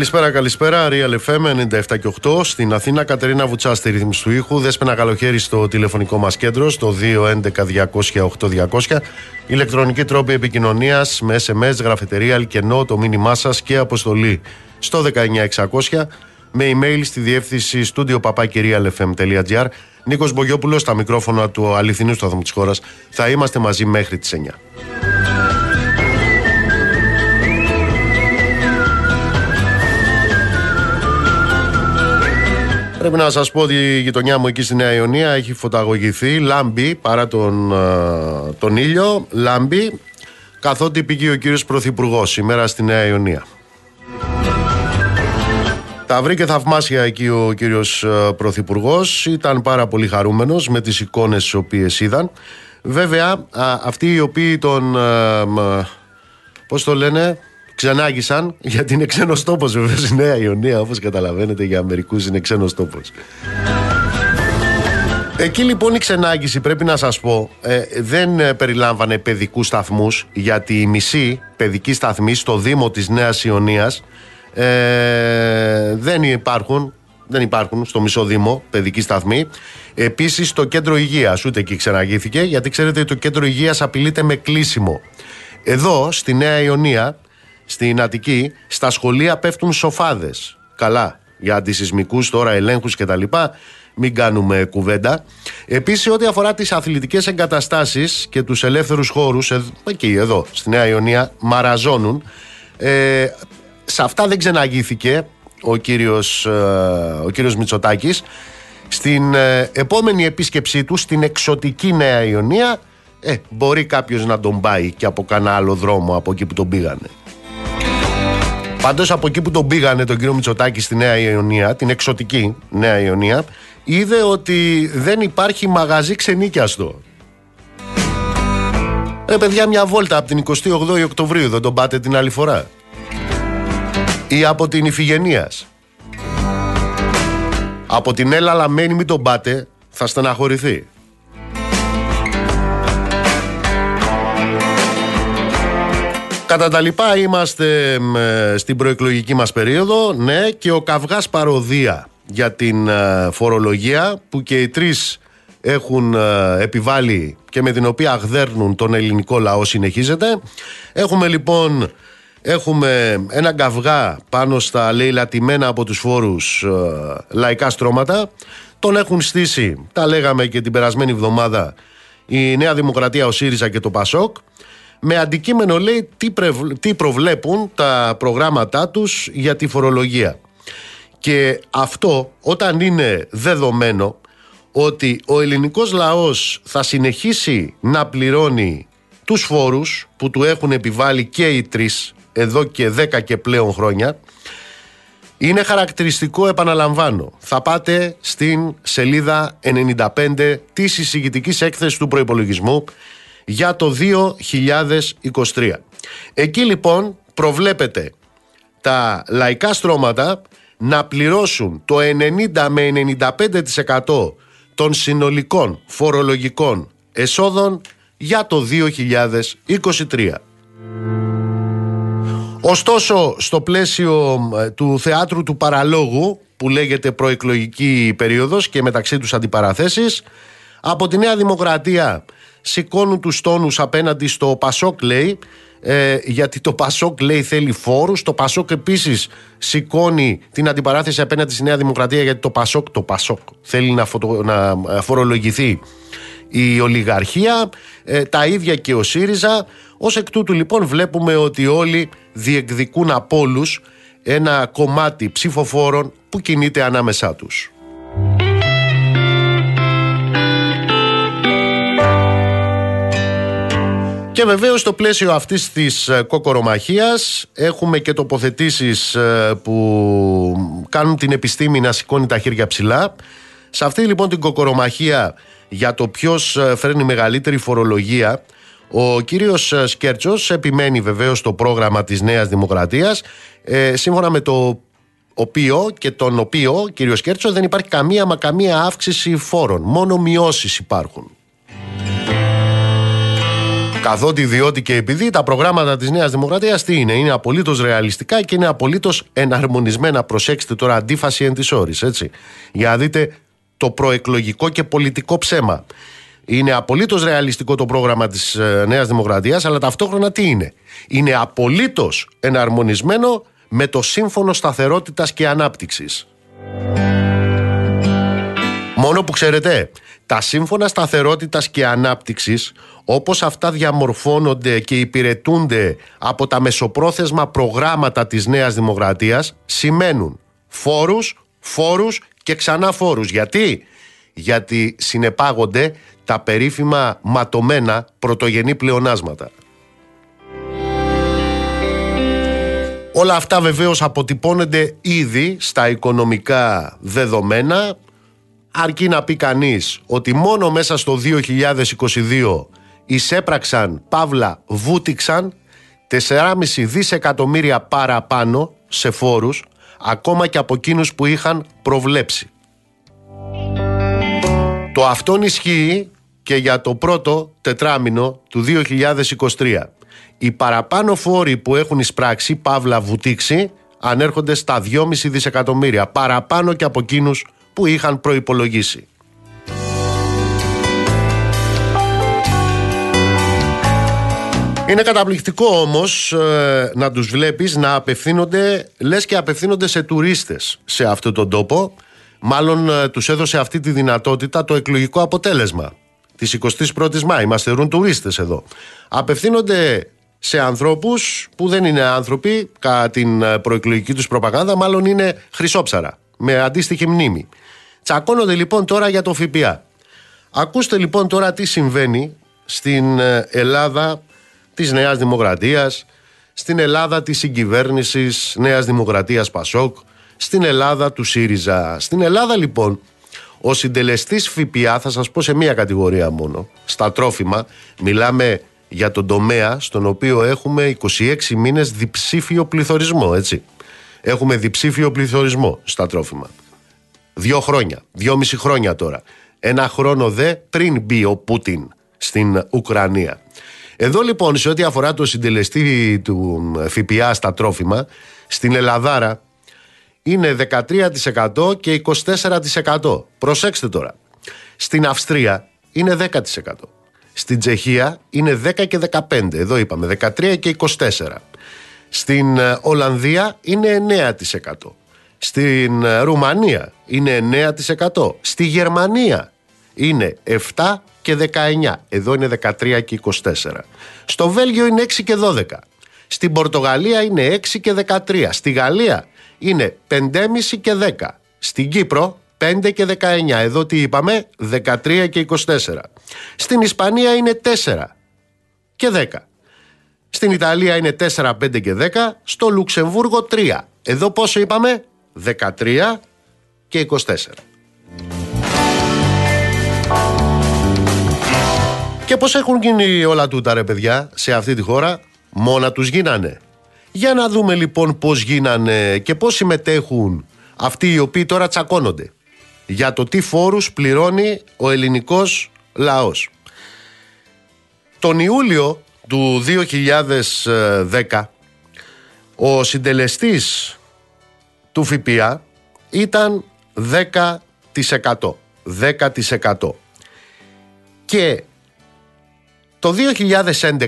Καλησπέρα, καλησπέρα. Real FM 97 και 8. Στην Αθήνα, Κατερίνα Βουτσά στη ρύθμιση του ήχου. Δέσπαινα καλοχέρι στο τηλεφωνικό μας κέντρο, στο 211-200-8200. Ηλεκτρονική τρόπη επικοινωνίας με SMS, γραφετερία, αλκενό, το μήνυμά σας και αποστολή στο 19600 με email στη διεύθυνση studio papakirialfm.gr. Νίκος Μπογιόπουλος, στα μικρόφωνα του αληθινού σταθμού της χώρας. Θα είμαστε μαζί μέχρι τις 9. Πρέπει να σας πω ότι η γειτονιά μου εκεί στη Νέα Ιωνία έχει φωταγωγηθεί, λάμπει παρά τον, ε, τον ήλιο, λάμπει, καθότι πήγε ο κύριος Πρωθυπουργός σήμερα στη Νέα Ιωνία. Τα βρήκε θαυμάσια εκεί ο κύριος ε, Πρωθυπουργός. Ήταν πάρα πολύ χαρούμενος με τις εικόνες τις οποίες είδαν. Βέβαια, αυτοί οι οποίοι τον... Ε, πώς το λένε, Ξανάγησαν, γιατί είναι ξένος τόπος βέβαια η Νέα Ιωνία, όπως καταλαβαίνετε, για μερικούς είναι ξένος τόπος. Εκεί λοιπόν η ξενάγηση πρέπει να σας πω ε, δεν ε, περιλάμβανε παιδικούς σταθμούς γιατί η μισή παιδική σταθμή στο Δήμο της Νέας Ιωνίας ε, δεν υπάρχουν δεν υπάρχουν στο μισό Δήμο παιδική σταθμή. Επίσης στο κέντρο υγείας ούτε εκεί ξεναγήθηκε γιατί ξέρετε το κέντρο υγείας απειλείται με κλείσιμο. Εδώ στη Νέα Ιωνία στην Αττική, στα σχολεία πέφτουν σοφάδες. Καλά, για αντισυσμικούς τώρα ελέγχους κτλ. Μην κάνουμε κουβέντα. Επίσης, ό,τι αφορά τις αθλητικές εγκαταστάσεις και τους ελεύθερους χώρους, εκεί εδώ, στη Νέα Ιωνία, μαραζώνουν. Ε, σε αυτά δεν ξεναγήθηκε ο κύριος, ε, ο κύριος Μητσοτάκης στην ε, επόμενη επίσκεψή του στην εξωτική Νέα Ιωνία ε, μπορεί κάποιος να τον πάει και από κανένα άλλο δρόμο από εκεί που τον πήγανε Πάντως από εκεί που τον πήγανε τον κύριο Μητσοτάκη στη Νέα Ιωνία, την εξωτική Νέα Ιωνία, είδε ότι δεν υπάρχει μαγαζί ξενίκιαστο. Ε, παιδιά, μια βόλτα από την 28η Οκτωβρίου δεν τον πάτε την άλλη φορά. Ή από την Ιφηγενίας. Από την Έλα Λαμένη μην τον πάτε, θα στεναχωρηθεί. Κατά τα λοιπά είμαστε στην προεκλογική μας περίοδο, ναι, και ο καυγάς παροδία για την ε, φορολογία που και οι τρεις έχουν ε, επιβάλει και με την οποία αγδέρνουν τον ελληνικό λαό συνεχίζεται. Έχουμε λοιπόν έχουμε ένα καυγά πάνω στα λαιλατημένα από τους φόρους ε, λαϊκά στρώματα. Τον έχουν στήσει, τα λέγαμε και την περασμένη εβδομάδα, η Νέα Δημοκρατία, ο ΣΥΡΙΖΑ και το ΠΑΣΟΚ με αντικείμενο λέει τι, προβλέπουν τα προγράμματά τους για τη φορολογία. Και αυτό όταν είναι δεδομένο ότι ο ελληνικός λαός θα συνεχίσει να πληρώνει τους φόρους που του έχουν επιβάλει και οι τρεις εδώ και δέκα και πλέον χρόνια είναι χαρακτηριστικό, επαναλαμβάνω. Θα πάτε στην σελίδα 95 της εισηγητικής έκθεσης του προϋπολογισμού για το 2023. Εκεί λοιπόν προβλέπεται τα λαϊκά στρώματα να πληρώσουν το 90 με 95% των συνολικών φορολογικών εσόδων για το 2023. Ωστόσο, στο πλαίσιο ε, του θεάτρου του παραλόγου που λέγεται προεκλογική περίοδος και μεταξύ τους αντιπαραθέσεις από τη Νέα Δημοκρατία σηκώνουν τους τόνους απέναντι στο Πασόκ λέει ε, γιατί το Πασόκ λέει θέλει φόρους το Πασόκ επίσης σηκώνει την αντιπαράθεση απέναντι στη Νέα Δημοκρατία γιατί το Πασόκ, το Πασόκ θέλει να, να ε, φορολογηθεί η ολιγαρχία ε, τα ίδια και ο ΣΥΡΙΖΑ ως εκ τούτου λοιπόν βλέπουμε ότι όλοι διεκδικούν από όλους ένα κομμάτι ψηφοφόρων που κινείται ανάμεσά τους. Και βεβαίως στο πλαίσιο αυτής της ε, κοκορομαχίας έχουμε και τοποθετήσεις ε, που κάνουν την επιστήμη να σηκώνει τα χέρια ψηλά. Σε αυτή λοιπόν την κοκορομαχία για το ποιος ε, φέρνει μεγαλύτερη φορολογία, ο κύριος Σκέρτσος επιμένει βεβαίως στο πρόγραμμα της Νέας Δημοκρατίας σύμφωνα με το οποίο και τον οποίο, κύριο Σκέρτσο, δεν υπάρχει καμία μα καμία αύξηση φόρων. Μόνο μειώσεις υπάρχουν. Καθότι, διότι και επειδή τα προγράμματα της Νέας Δημοκρατίας τι είναι, είναι απολύτως ρεαλιστικά και είναι απολύτως εναρμονισμένα. Προσέξτε τώρα αντίφαση εν της όρης, έτσι. Για να δείτε το προεκλογικό και πολιτικό ψέμα. Είναι απολύτως ρεαλιστικό το πρόγραμμα της ε, Νέας Δημοκρατίας, αλλά ταυτόχρονα τι είναι; Είναι απολύτως εναρμονισμένο με το Σύμφωνο Σταθερότητας και Ανάπτυξης. Μόνο που ξέρετε, τα σύμφωνα σταθερότητας και ανάπτυξης, όπως αυτά διαμορφώνονται και υπηρετούνται από τα μεσοπρόθεσμα προγράμματα της Νέας Δημοκρατίας, σημαίνουν φόρους, φόρους και ξανά φόρους. Γιατί; Γιατί συνεπάγονται τα περίφημα ματωμένα πρωτογενή πλεονάσματα. Όλα αυτά βεβαίως αποτυπώνονται ήδη στα οικονομικά δεδομένα αρκεί να πει κανείς ότι μόνο μέσα στο 2022 εισέπραξαν, παύλα, βούτυξαν 4,5 δισεκατομμύρια παραπάνω σε φόρους ακόμα και από εκείνους που είχαν προβλέψει. Το αυτόν ισχύει και για το πρώτο τετράμινο του 2023. Οι παραπάνω φόροι που έχουν εισπράξει, παύλα βουτήξει, ανέρχονται στα 2,5 δισεκατομμύρια, παραπάνω και από εκείνους που είχαν προϋπολογίσει. Είναι καταπληκτικό όμως ε, να τους βλέπεις να απευθύνονται, λες και απευθύνονται σε τουρίστες σε αυτόν τον τόπο. Μάλλον ε, τους έδωσε αυτή τη δυνατότητα το εκλογικό αποτέλεσμα της 21ης Μάη. Μας θεωρούν τουρίστες εδώ. Απευθύνονται σε ανθρώπους που δεν είναι άνθρωποι κατά την ε, προεκλογική τους προπαγάνδα, μάλλον είναι χρυσόψαρα με αντίστοιχη μνήμη. Τσακώνονται λοιπόν τώρα για το ΦΠΑ. Ακούστε λοιπόν τώρα τι συμβαίνει στην ε, Ελλάδα της Νέας Δημοκρατίας, στην Ελλάδα της συγκυβέρνησης Νέας Δημοκρατίας Πασόκ, στην Ελλάδα του ΣΥΡΙΖΑ. Στην Ελλάδα λοιπόν ο συντελεστής ΦΠΑ θα σας πω σε μία κατηγορία μόνο. Στα τρόφιμα μιλάμε για τον τομέα στον οποίο έχουμε 26 μήνες διψήφιο πληθωρισμό, έτσι. Έχουμε διψήφιο πληθωρισμό στα τρόφιμα. Δύο χρόνια, δυόμιση χρόνια τώρα. Ένα χρόνο δε πριν μπει ο Πούτιν στην Ουκρανία. Εδώ λοιπόν σε ό,τι αφορά το συντελεστή του ΦΠΑ στα τρόφιμα, στην Ελλαδάρα είναι 13% και 24%. Προσέξτε τώρα. Στην Αυστρία είναι 10%. Στην Τσεχία είναι 10 και 15. Εδώ είπαμε 13 και 24. Στην ε, Ολλανδία είναι 9%. Στην ε, Ρουμανία είναι 9%. Στη Γερμανία είναι 7 και 19. Εδώ είναι 13 και 24. Στο Βέλγιο είναι 6 και 12. Στην Πορτογαλία είναι 6 και 13. Στη Γαλλία είναι 5,5 και 10. Στην Κύπρο 5 και 19. Εδώ τι είπαμε, 13 και 24. Στην Ισπανία είναι 4 και 10. Στην Ιταλία είναι 4, 5 και 10. Στο Λουξεμβούργο 3. Εδώ πόσο είπαμε, 13 και 24. Και πώς έχουν γίνει όλα τούτα ρε παιδιά σε αυτή τη χώρα, μόνα τους γίνανε. Για να δούμε λοιπόν πώς γίνανε και πώς συμμετέχουν αυτοί οι οποίοι τώρα τσακώνονται για το τι φόρους πληρώνει ο ελληνικός λαός. Τον Ιούλιο του 2010 ο συντελεστής του ΦΠΑ ήταν 10%. 10%. Και το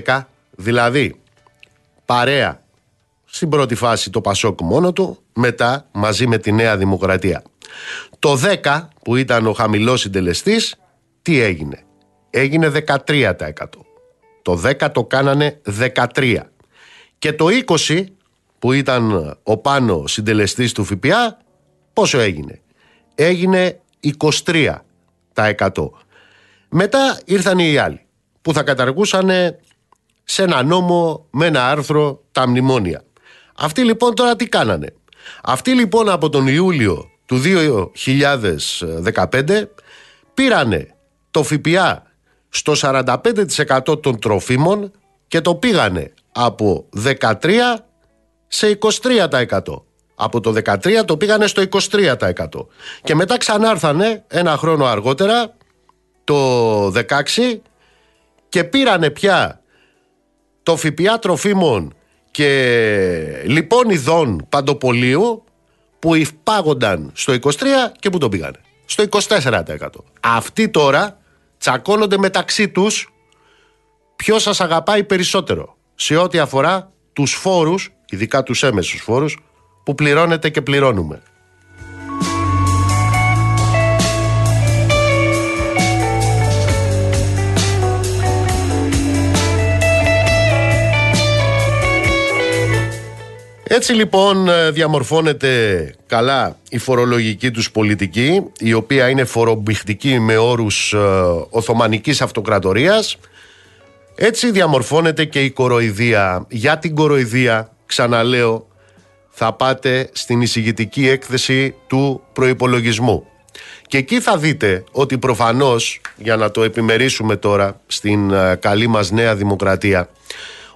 2011, δηλαδή παρέα στην πρώτη φάση το Πασόκ μόνο του, μετά μαζί με τη Νέα Δημοκρατία. Το 10 που ήταν ο χαμηλός συντελεστής, τι έγινε; Έγινε 13%. Το 10 το κάνανε 13%. Και το 20 που ήταν ο πάνω συντελεστής του ΦΠΑ, πόσο έγινε; Έγινε 23%. Μετά ήρθαν οι άλλοι που θα καταργούσαν σε ένα νόμο με ένα άρθρο τα μνημόνια. Αυτοί λοιπόν τώρα τι κάνανε; Αυτοί λοιπόν από τον Ιούλιο του 2015 πήρανε το ΦΠΑ στο 45% των τροφίμων και το πήγανε από 13% σε 23%. Από το 13% το πήγανε στο 23%. Και μετά ξανάρθανε ένα χρόνο αργότερα, το 16% και πήρανε πια το ΦΠΑ τροφίμων και λοιπόν ειδών παντοπολίου που υπάγονταν στο 23 και που το πήγανε. Στο 24%. Αυτοί τώρα τσακώνονται μεταξύ τους ποιος σας αγαπάει περισσότερο σε ό,τι αφορά τους φόρους, ειδικά τους έμεσους φόρους, που πληρώνετε και πληρώνουμε. Έτσι λοιπόν ε, διαμορφώνεται καλά η φορολογική τους πολιτική η οποία είναι φορομπηχτική με όρους ε, Οθωμανικής Αυτοκρατορίας έτσι διαμορφώνεται και η κοροϊδία. Για την κοροϊδία, ξαναλέω, θα πάτε στην εισηγητική έκθεση του προϋπολογισμού. Και εκεί θα δείτε ότι προφανώς, για να το επιμερίσουμε τώρα στην ε, καλή μας νέα δημοκρατία,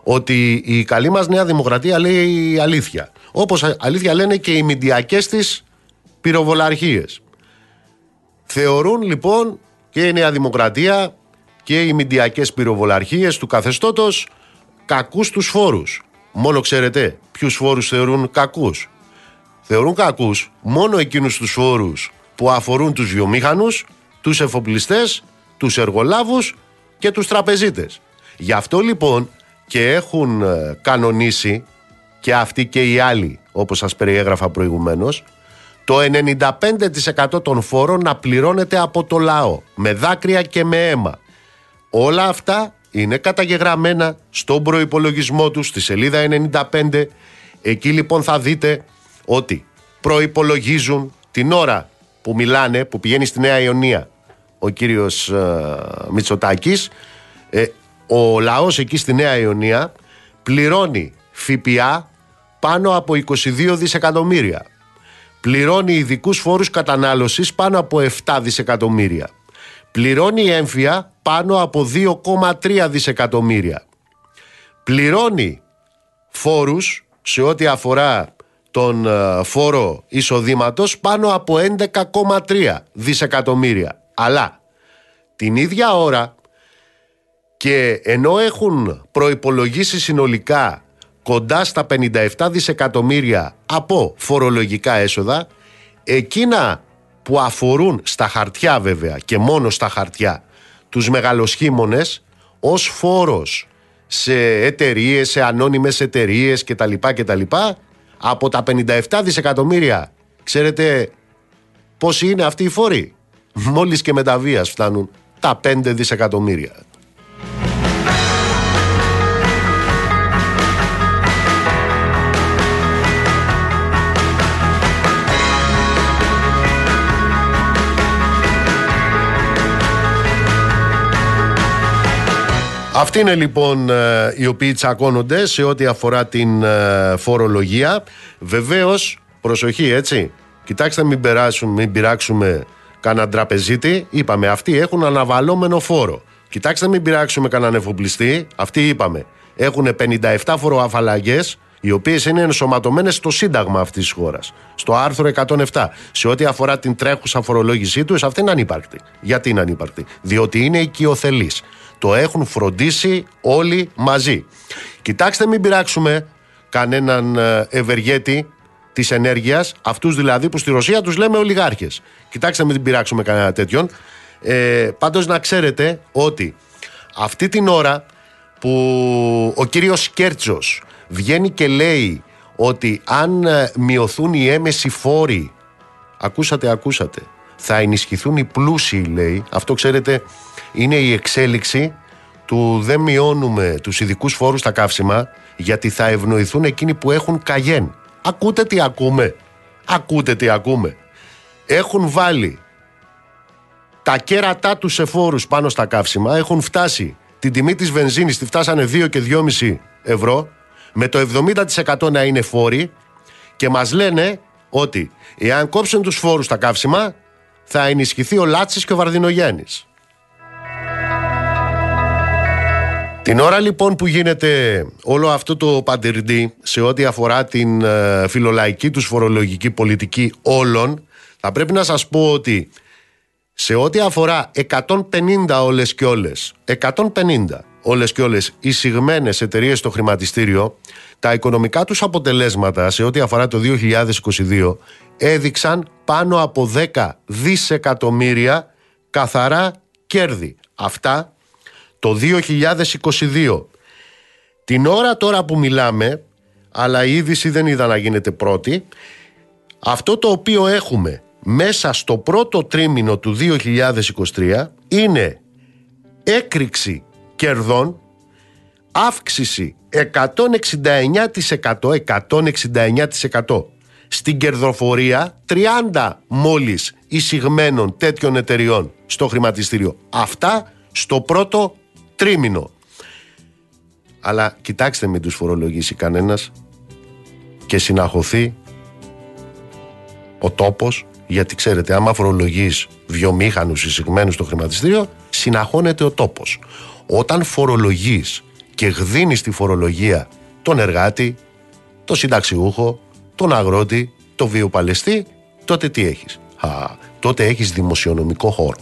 ότι η καλή μας νέα δημοκρατία λέει αλήθεια. Όπως αλήθεια λένε και οι μηντιακές της πυροβολαρχίες. Θεωρούν λοιπόν και η Νέα Δημοκρατία και οι μηντιακές πυροβολαρχίες του καθεστώτος κακούς τους φόρους. Μόνο ξέρετε ποιους φόρους θεωρούν κακούς. Θεωρούν κακούς μόνο εκείνους τους φόρους που αφορούν τους βιομήχανους, τους εφοπλιστές, τους εργολάβους και τους τραπεζίτες. Γι' αυτό λοιπόν και έχουν ε, κανονίσει και αυτοί και οι άλλοι όπως σας περιέγραφα προηγουμένως το 95% των φόρων να πληρώνεται από το λαό με δάκρυα και με αίμα. Όλα αυτά είναι καταγεγραμμένα στον προϋπολογισμό τους στη σελίδα 95. Εκεί λοιπόν θα δείτε ότι προϋπολογίζουν την ώρα που μιλάνε, που πηγαίνει στη Νέα Ιωνία ο κύριος ε, Μητσοτάκης, ε, ο λαός εκεί στη Νέα Ιωνία πληρώνει ΦΠΑ πάνω από 22 δισεκατομμύρια. Πληρώνει ειδικούς φόρους κατανάλωσης πάνω από 7 δισεκατομμύρια. Πληρώνει έμφυα πάνω από 2,3 δισεκατομμύρια. Πληρώνει φόρους σε ό,τι αφορά τον ε, φόρο εισοδήματος πάνω από 11,3 δισεκατομμύρια. Αλλά την ίδια ώρα και ενώ έχουν προϋπολογίσει συνολικά κοντά στα 57 δισεκατομμύρια από φορολογικά έσοδα, εκείνα που αφορούν στα χαρτιά βέβαια και μόνο στα χαρτιά τους μεγαλοσχήμονες ως φόρος σε εταιρείες, σε ανώνυμες εταιρείες κτλ. κτλ από τα 57 δισεκατομμύρια ξέρετε πόσοι είναι αυτοί οι φόροι; Μόλις και με τα βίας φτάνουν τα 5 δισεκατομμύρια Αυτοί είναι λοιπόν ε, οι οποίοι τσακώνονται σε ό,τι αφορά την ε, φορολογία. Βεβαίως, προσοχή έτσι. Κοιτάξτε, μην, περάσουμε, μην πειράξουμε κανέναν τραπεζίτη. Είπαμε, αυτοί έχουν αναβαλώμενο φόρο. Κοιτάξτε, μην πειράξουμε κανέναν εφοπλιστή. Αυτοί είπαμε, έχουν 57 φοροαφαλαγέ, οι οποίες είναι ενσωματωμένες στο Σύνταγμα αυτής της χώρας. Στο άρθρο 107. Σε ό,τι αφορά την τρέχουσα φορολόγησή τους, αυτή είναι ανύπαρκτη. Γιατί είναι ανύπαρκτη, Διότι είναι οικειοθελή. Το έχουν φροντίσει όλοι μαζί. Κοιτάξτε, μην πειράξουμε κανέναν ε, ευεργέτη της ενέργειας, αυτούς δηλαδή που στη Ρωσία τους λέμε ολιγάρχες. Κοιτάξτε, μην πειράξουμε κανένα τέτοιον. Ε, Πάντως να ξέρετε ότι αυτή την ώρα που ο κύριος Κέρτσος βγαίνει και λέει ότι αν ε, μειωθούν οι έμεση φόροι ακούσατε, ακούσατε θα ενισχυθούν οι πλούσιοι λέει αυτό ξέρετε είναι η εξέλιξη του δεν μειώνουμε τους ειδικούς φόρους στα καύσιμα γιατί θα ευνοηθούν εκείνοι που έχουν καγέν. Ακούτε τι ακούμε. Ακούτε τι ακούμε. Έχουν βάλει τα κέρατά τους σε φόρους πάνω στα καύσιμα. Έχουν φτάσει την τιμή της βενζίνης, τη φτάσανε 2 και 2,5 ευρώ με το 70% να είναι φόροι και μας λένε ότι εάν κόψουν τους φόρους στα καύσιμα θα ενισχυθεί ο Λάτσης και ο Βαρδινογιάννης. Την ώρα λοιπόν που γίνεται όλο αυτό το παντερντή σε ό,τι αφορά την ε, φιλολαϊκή τους φορολογική πολιτική όλων θα πρέπει να σας πω ότι σε ό,τι αφορά 150 όλες και όλες 150 όλες και όλες οι συγμένες εταιρείες στο χρηματιστήριο τα οικονομικά τους αποτελέσματα σε ό,τι αφορά το 2022 έδειξαν πάνω από 10 δισεκατομμύρια καθαρά κέρδη. Αυτά το 2022. Την ώρα τώρα που μιλάμε, αλλά η είδηση δεν είδα να γίνεται πρώτη, αυτό το οποίο έχουμε μέσα στο πρώτο τρίμηνο του 2023 είναι έκρηξη κερδών, αύξηση 169%, 169% στην κερδοφορία 30 μόλις εισηγμένων τέτοιων εταιριών στο χρηματιστήριο. Αυτά στο πρώτο τρίμηνο. Αλλά κοιτάξτε μην τους φορολογήσει κανένας και συναχωθεί ο τόπος γιατί ξέρετε άμα φορολογείς βιομήχανους εισηγμένους στο χρηματιστήριο συναχώνεται ο τόπος. Όταν φορολογείς και γδίνεις τη φορολογία τον εργάτη, τον συνταξιούχο, τον αγρότη, τον βιοπαλαιστή, τότε τι έχεις; Α, τότε έχεις δημοσιονομικό χώρο.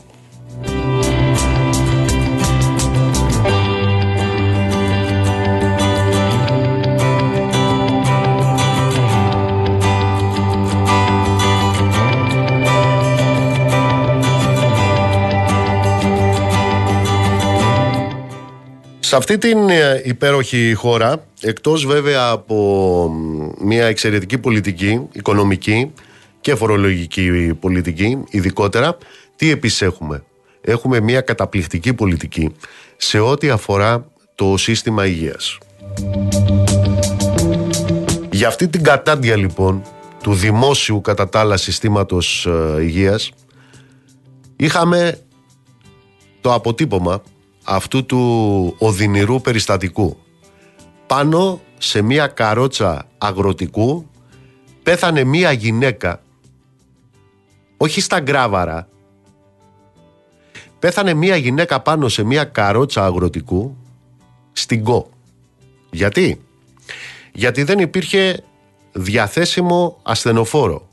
Σε αυτή την ε, υπέροχη χώρα, εκτός βέβαια από μια εξαιρετική πολιτική, οικονομική και φορολογική πολιτική, ειδικότερα, τι επίσης έχουμε; Έχουμε μια καταπληκτική πολιτική σε ό,τι αφορά το σύστημα υγείας. Για αυτή την κατάντια λοιπόν του δημόσιου κατά τα άλλα συστήματος ε, υγείας είχαμε το αποτύπωμα αυτού του οδυνηρού περιστατικού. Πάνω σε μία καρότσα αγροτικού πέθανε μία γυναίκα όχι στα γκράβαρα πέθανε μία γυναίκα πάνω σε μία καρότσα αγροτικού στην ΚΟ. Γιατί; Γιατί δεν υπήρχε διαθέσιμο ασθενοφόρο.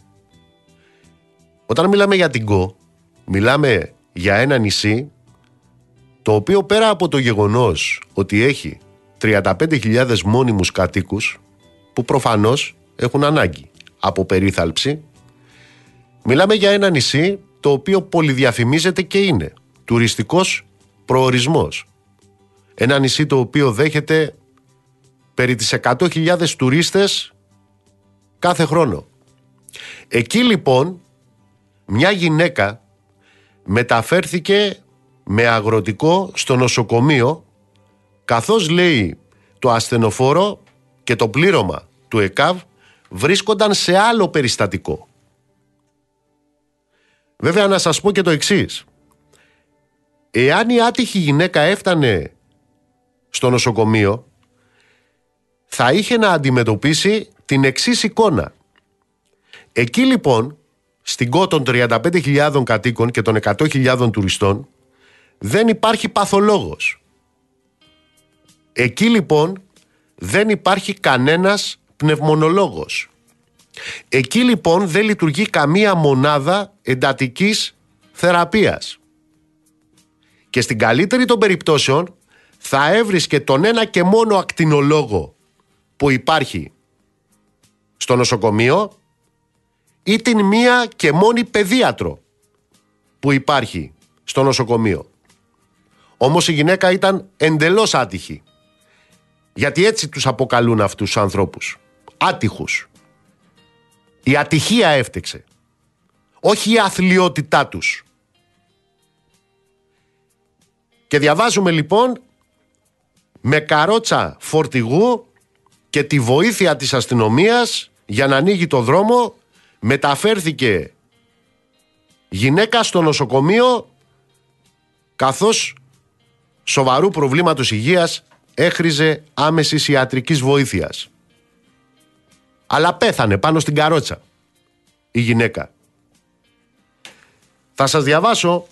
Όταν μιλάμε για την ΚΟ, μιλάμε για ένα νησί το οποίο πέρα από το γεγονός ότι έχει 35.000 μόνιμους κατοίκους που προφανώς έχουν ανάγκη από περίθαλψη μιλάμε για ένα νησί το οποίο πολυδιαφημίζεται και είναι τουριστικός προορισμός. Ένα νησί το οποίο δέχεται περί τις 100.000 τουρίστες κάθε χρόνο. Εκεί λοιπόν μια γυναίκα μεταφέρθηκε με αγροτικό στο νοσοκομείο καθώς λέει το ασθενοφόρο και το πλήρωμα του ΕΚΑΒ βρίσκονταν σε άλλο περιστατικό. Βέβαια να σας πω και το εξής. Εάν η άτυχη γυναίκα έφτανε στο νοσοκομείο θα είχε να αντιμετωπίσει την εξής εικόνα. Εκεί λοιπόν στην κότων 35.000 κατοίκων και των 100.000 τουριστών δεν υπάρχει παθολόγος. Εκεί λοιπόν δεν υπάρχει κανένας πνευμονολόγος. Εκεί λοιπόν δεν λειτουργεί καμία μονάδα εντατικής θεραπείας. Και στην καλύτερη των περιπτώσεων θα έβρισκε τον ένα και μόνο ακτινολόγο που υπάρχει στο νοσοκομείο ή την μία και μόνη παιδίατρο που υπάρχει στο νοσοκομείο. Όμως η γυναίκα ήταν εντελώς άτυχη. Γιατί έτσι τους αποκαλούν αυτούς τους ανθρώπους. Άτυχους. Η ατυχία έφτεξε. Όχι η αθλειότητά τους. Και διαβάζουμε λοιπόν με καρότσα φορτηγού και τη βοήθεια της αστυνομίας για να ανοίγει το δρόμο μεταφέρθηκε γυναίκα στο νοσοκομείο καθώς σοβαρού προβλήματος υγείας έχριζε άμεσης ιατρικής βοήθειας. Αλλά πέθανε πάνω στην καρότσα η γυναίκα. Θα σας διαβάσω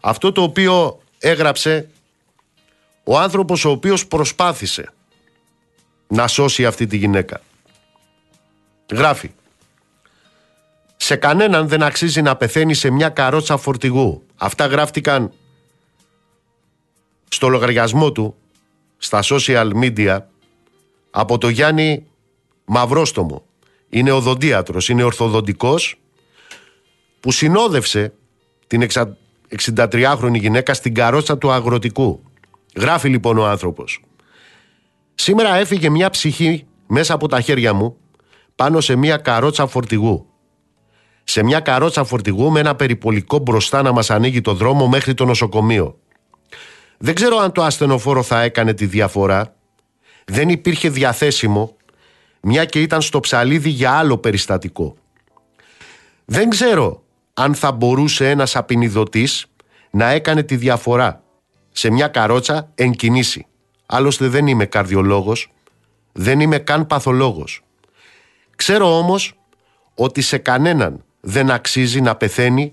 αυτό το οποίο έγραψε ο άνθρωπος ο οποίος προσπάθησε να σώσει αυτή τη γυναίκα. Γράφει «Σε κανέναν δεν αξίζει να πεθαίνει σε μια καρότσα φορτηγού». Αυτά γράφτηκαν στο λογαριασμό του στα social media από το Γιάννη Μαυρόστομο. Είναι οδοντίατρος, είναι ορθοδοντικός που συνόδευσε την 63χρονη γυναίκα στην καρότσα του αγροτικού. Γράφει λοιπόν ο άνθρωπος. Σήμερα έφυγε μια ψυχή μέσα από τα χέρια μου πάνω σε μια καρότσα φορτηγού. Σε μια καρότσα φορτηγού με ένα περιπολικό μπροστά να μας ανοίγει το δρόμο μέχρι το νοσοκομείο. Δεν ξέρω αν το ασθενοφόρο θα έκανε τη διαφορά. Δεν υπήρχε διαθέσιμο, μια και ήταν στο ψαλίδι για άλλο περιστατικό. Δεν ξέρω αν θα μπορούσε ένας απεινιδωτής να έκανε τη διαφορά σε μια καρότσα εν κινήσει. Άλλωστε δεν είμαι καρδιολόγος, δεν είμαι καν παθολόγος. Ξέρω όμως ότι σε κανέναν δεν αξίζει να πεθαίνει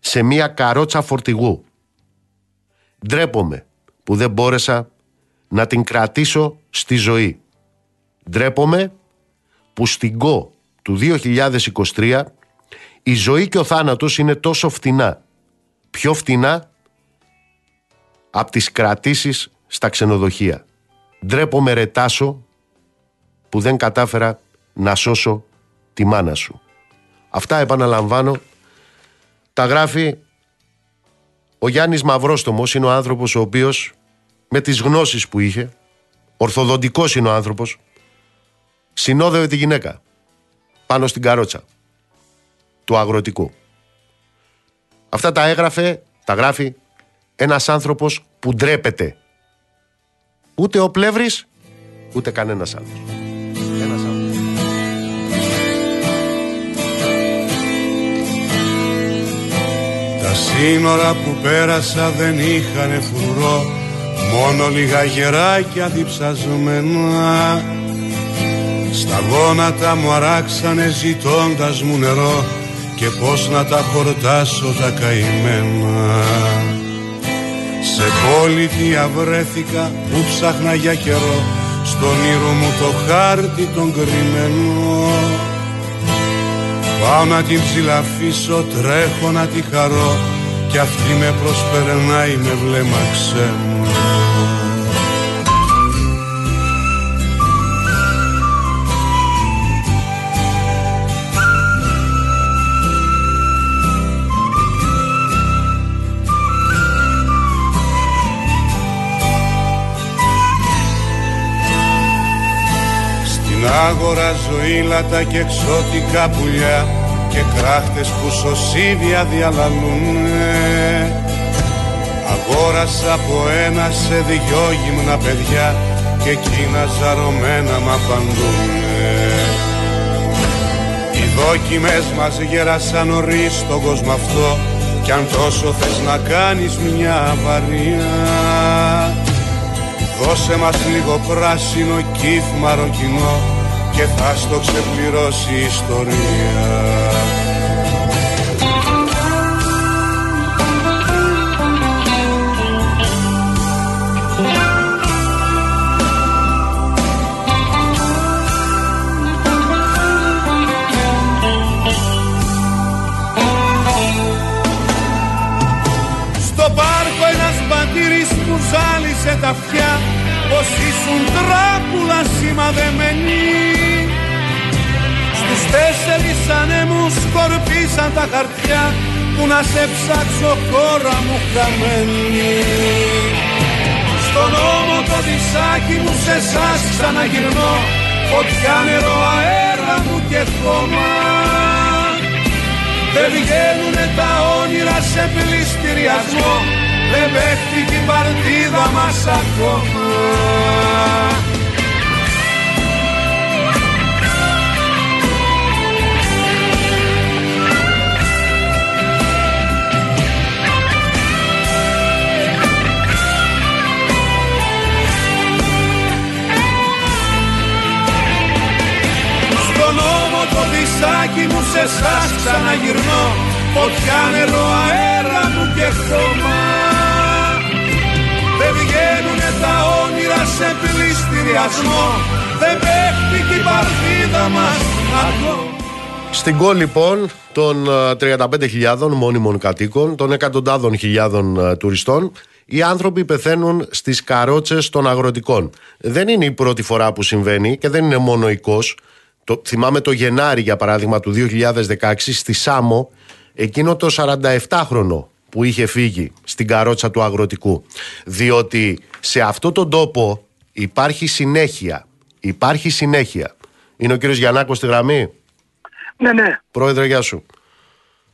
σε μια καρότσα φορτηγού. Ντρέπομαι που δεν μπόρεσα να την κρατήσω στη ζωή. Ντρέπομαι που στην ΚΟ του 2023 η ζωή και ο θάνατος είναι τόσο φτηνά. Πιο φτηνά από τις κρατήσεις στα ξενοδοχεία. Ντρέπομαι ρε Τάσο που δεν κατάφερα να σώσω τη μάνα σου. Αυτά επαναλαμβάνω τα γράφει ο Γιάννης Μαυρόστομος είναι ο άνθρωπος ο οποίος με τις γνώσεις που είχε ορθοδοντικός είναι ο άνθρωπος συνόδευε τη γυναίκα πάνω στην καρότσα του αγροτικού. Αυτά τα έγραφε, τα γράφει ένας άνθρωπος που ντρέπεται. Ούτε ο Πλεύρης, ούτε κανένας άλλος. Τα σύνορα που πέρασα δεν είχανε φρουρό Μόνο λίγα γεράκια διψαζμένα Στα γόνατα μου αράξανε ζητώντας μου νερό Και πως να τα χορτάσω τα καημένα. Σε πόλη τι αβρέθηκα που ψάχνα για καιρό Στον ήρω μου το χάρτη τον κρυμμένο Πάω να την ψηλαφίσω, τρέχω να τη χαρώ Κι αυτή με προσπερνάει με βλέμμα ξένο άγορα ζωήλατα και εξώτικα πουλιά και κράχτες που σωσίβια διαλαλούνε. Αγόρασα από ένα σε δυο γυμνα παιδιά και εκείνα ζαρωμένα μ' απαντούνε. Οι δόκιμες μας γέρασαν νωρίς στον κόσμο αυτό κι αν τόσο θες να κάνεις μια αβαρία Δώσε μας λίγο πράσινο κύφ μαροκινό και θα στο ξεπληρώσει η ιστορία ζάλισε τα αυτιά πως ήσουν τράπουλα σημαδεμένοι Στους τέσσερις ανέμους σκορπίσαν τα χαρτιά που να σε ψάξω χώρα μου χαμένη. Στον νόμο το δισάκι μου σε εσάς ξαναγυρνώ φωτιά νερό αέρα μου και χώμα. Δεν βγαίνουνε τα όνειρα σε πληστηριασμό Δεν παίχτηκε η παρτίδα μας ακόμα. Στον νόμο το δισάκι μου σε εσάς ξαναγυρνώ. Φωτιά νερό αέρα μου και χώμα. Δεν βγαίνουνε τα όνειρα σε πληστηριασμό Δεν παίχτηκε η παρτίδα μας ακόμα Στην κόλ λοιπόν των ε, 35.000 μόνιμων κατοίκων, των εκατοντάδων χιλιάδων ε, τουριστών, οι άνθρωποι πεθαίνουν στις καρότσες των αγροτικών. Δεν είναι η πρώτη φορά που συμβαίνει και δεν είναι μόνο οικός. Το, θυμάμαι το Γενάρη για παράδειγμα του 2016 στη Σάμο εκείνο το 47χρονο που είχε φύγει στην καρότσα του αγροτικού. Διότι σε αυτό τον τόπο υπάρχει συνέχεια. Υπάρχει συνέχεια. Είναι ο κύριος Γιαννάκος στη γραμμή; Ναι, ναι. Πρόεδρε, γεια σου.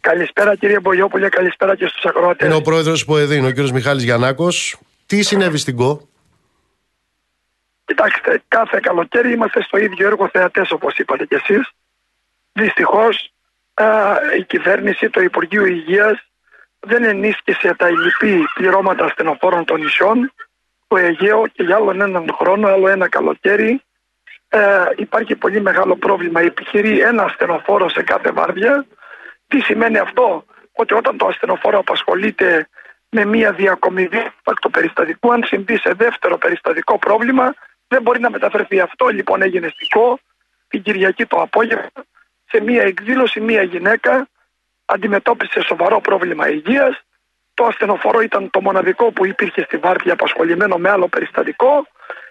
Καλησπέρα κύριε Μπογιόπουλε, καλησπέρα και στους αγρότες. Είναι ο πρόεδρος που Ποεδίνου, ο κύριος Μιχάλης Γιαννάκος. Τι συνέβη στην ΚΟ; Κοιτάξτε, κάθε καλοκαίρι είμαστε στο ίδιο έργο θεατές όπως είπατε κι εσείς. Δυστυχώς η κυβέρνηση, το Υπουργείο Υγείας δεν ενίσχυσε τα ηλιπή πληρώματα ασθενοφόρων των νησιών. Το Αιγαίο και για άλλο έναν χρόνο, άλλο ένα καλοκαίρι ε, υπάρχει πολύ μεγάλο πρόβλημα. Επιχειρεί ένα ασθενοφόρο σε κάθε βάρδια. Τι σημαίνει αυτό, ότι όταν το ασθενοφόρο απασχολείται με μια διακομιδή του περιστατικού, αν συμβεί σε δεύτερο περιστατικό πρόβλημα, δεν μπορεί να μεταφερθεί. Αυτό λοιπόν έγινε στικό την Κυριακή το απόγευμα σε μια εκδήλωση μια γυναίκα αντιμετώπισε σοβαρό πρόβλημα υγείας. Το ασθενοφόρο ήταν το μοναδικό που υπήρχε στη Βάρδια απασχολημένο με άλλο περιστατικό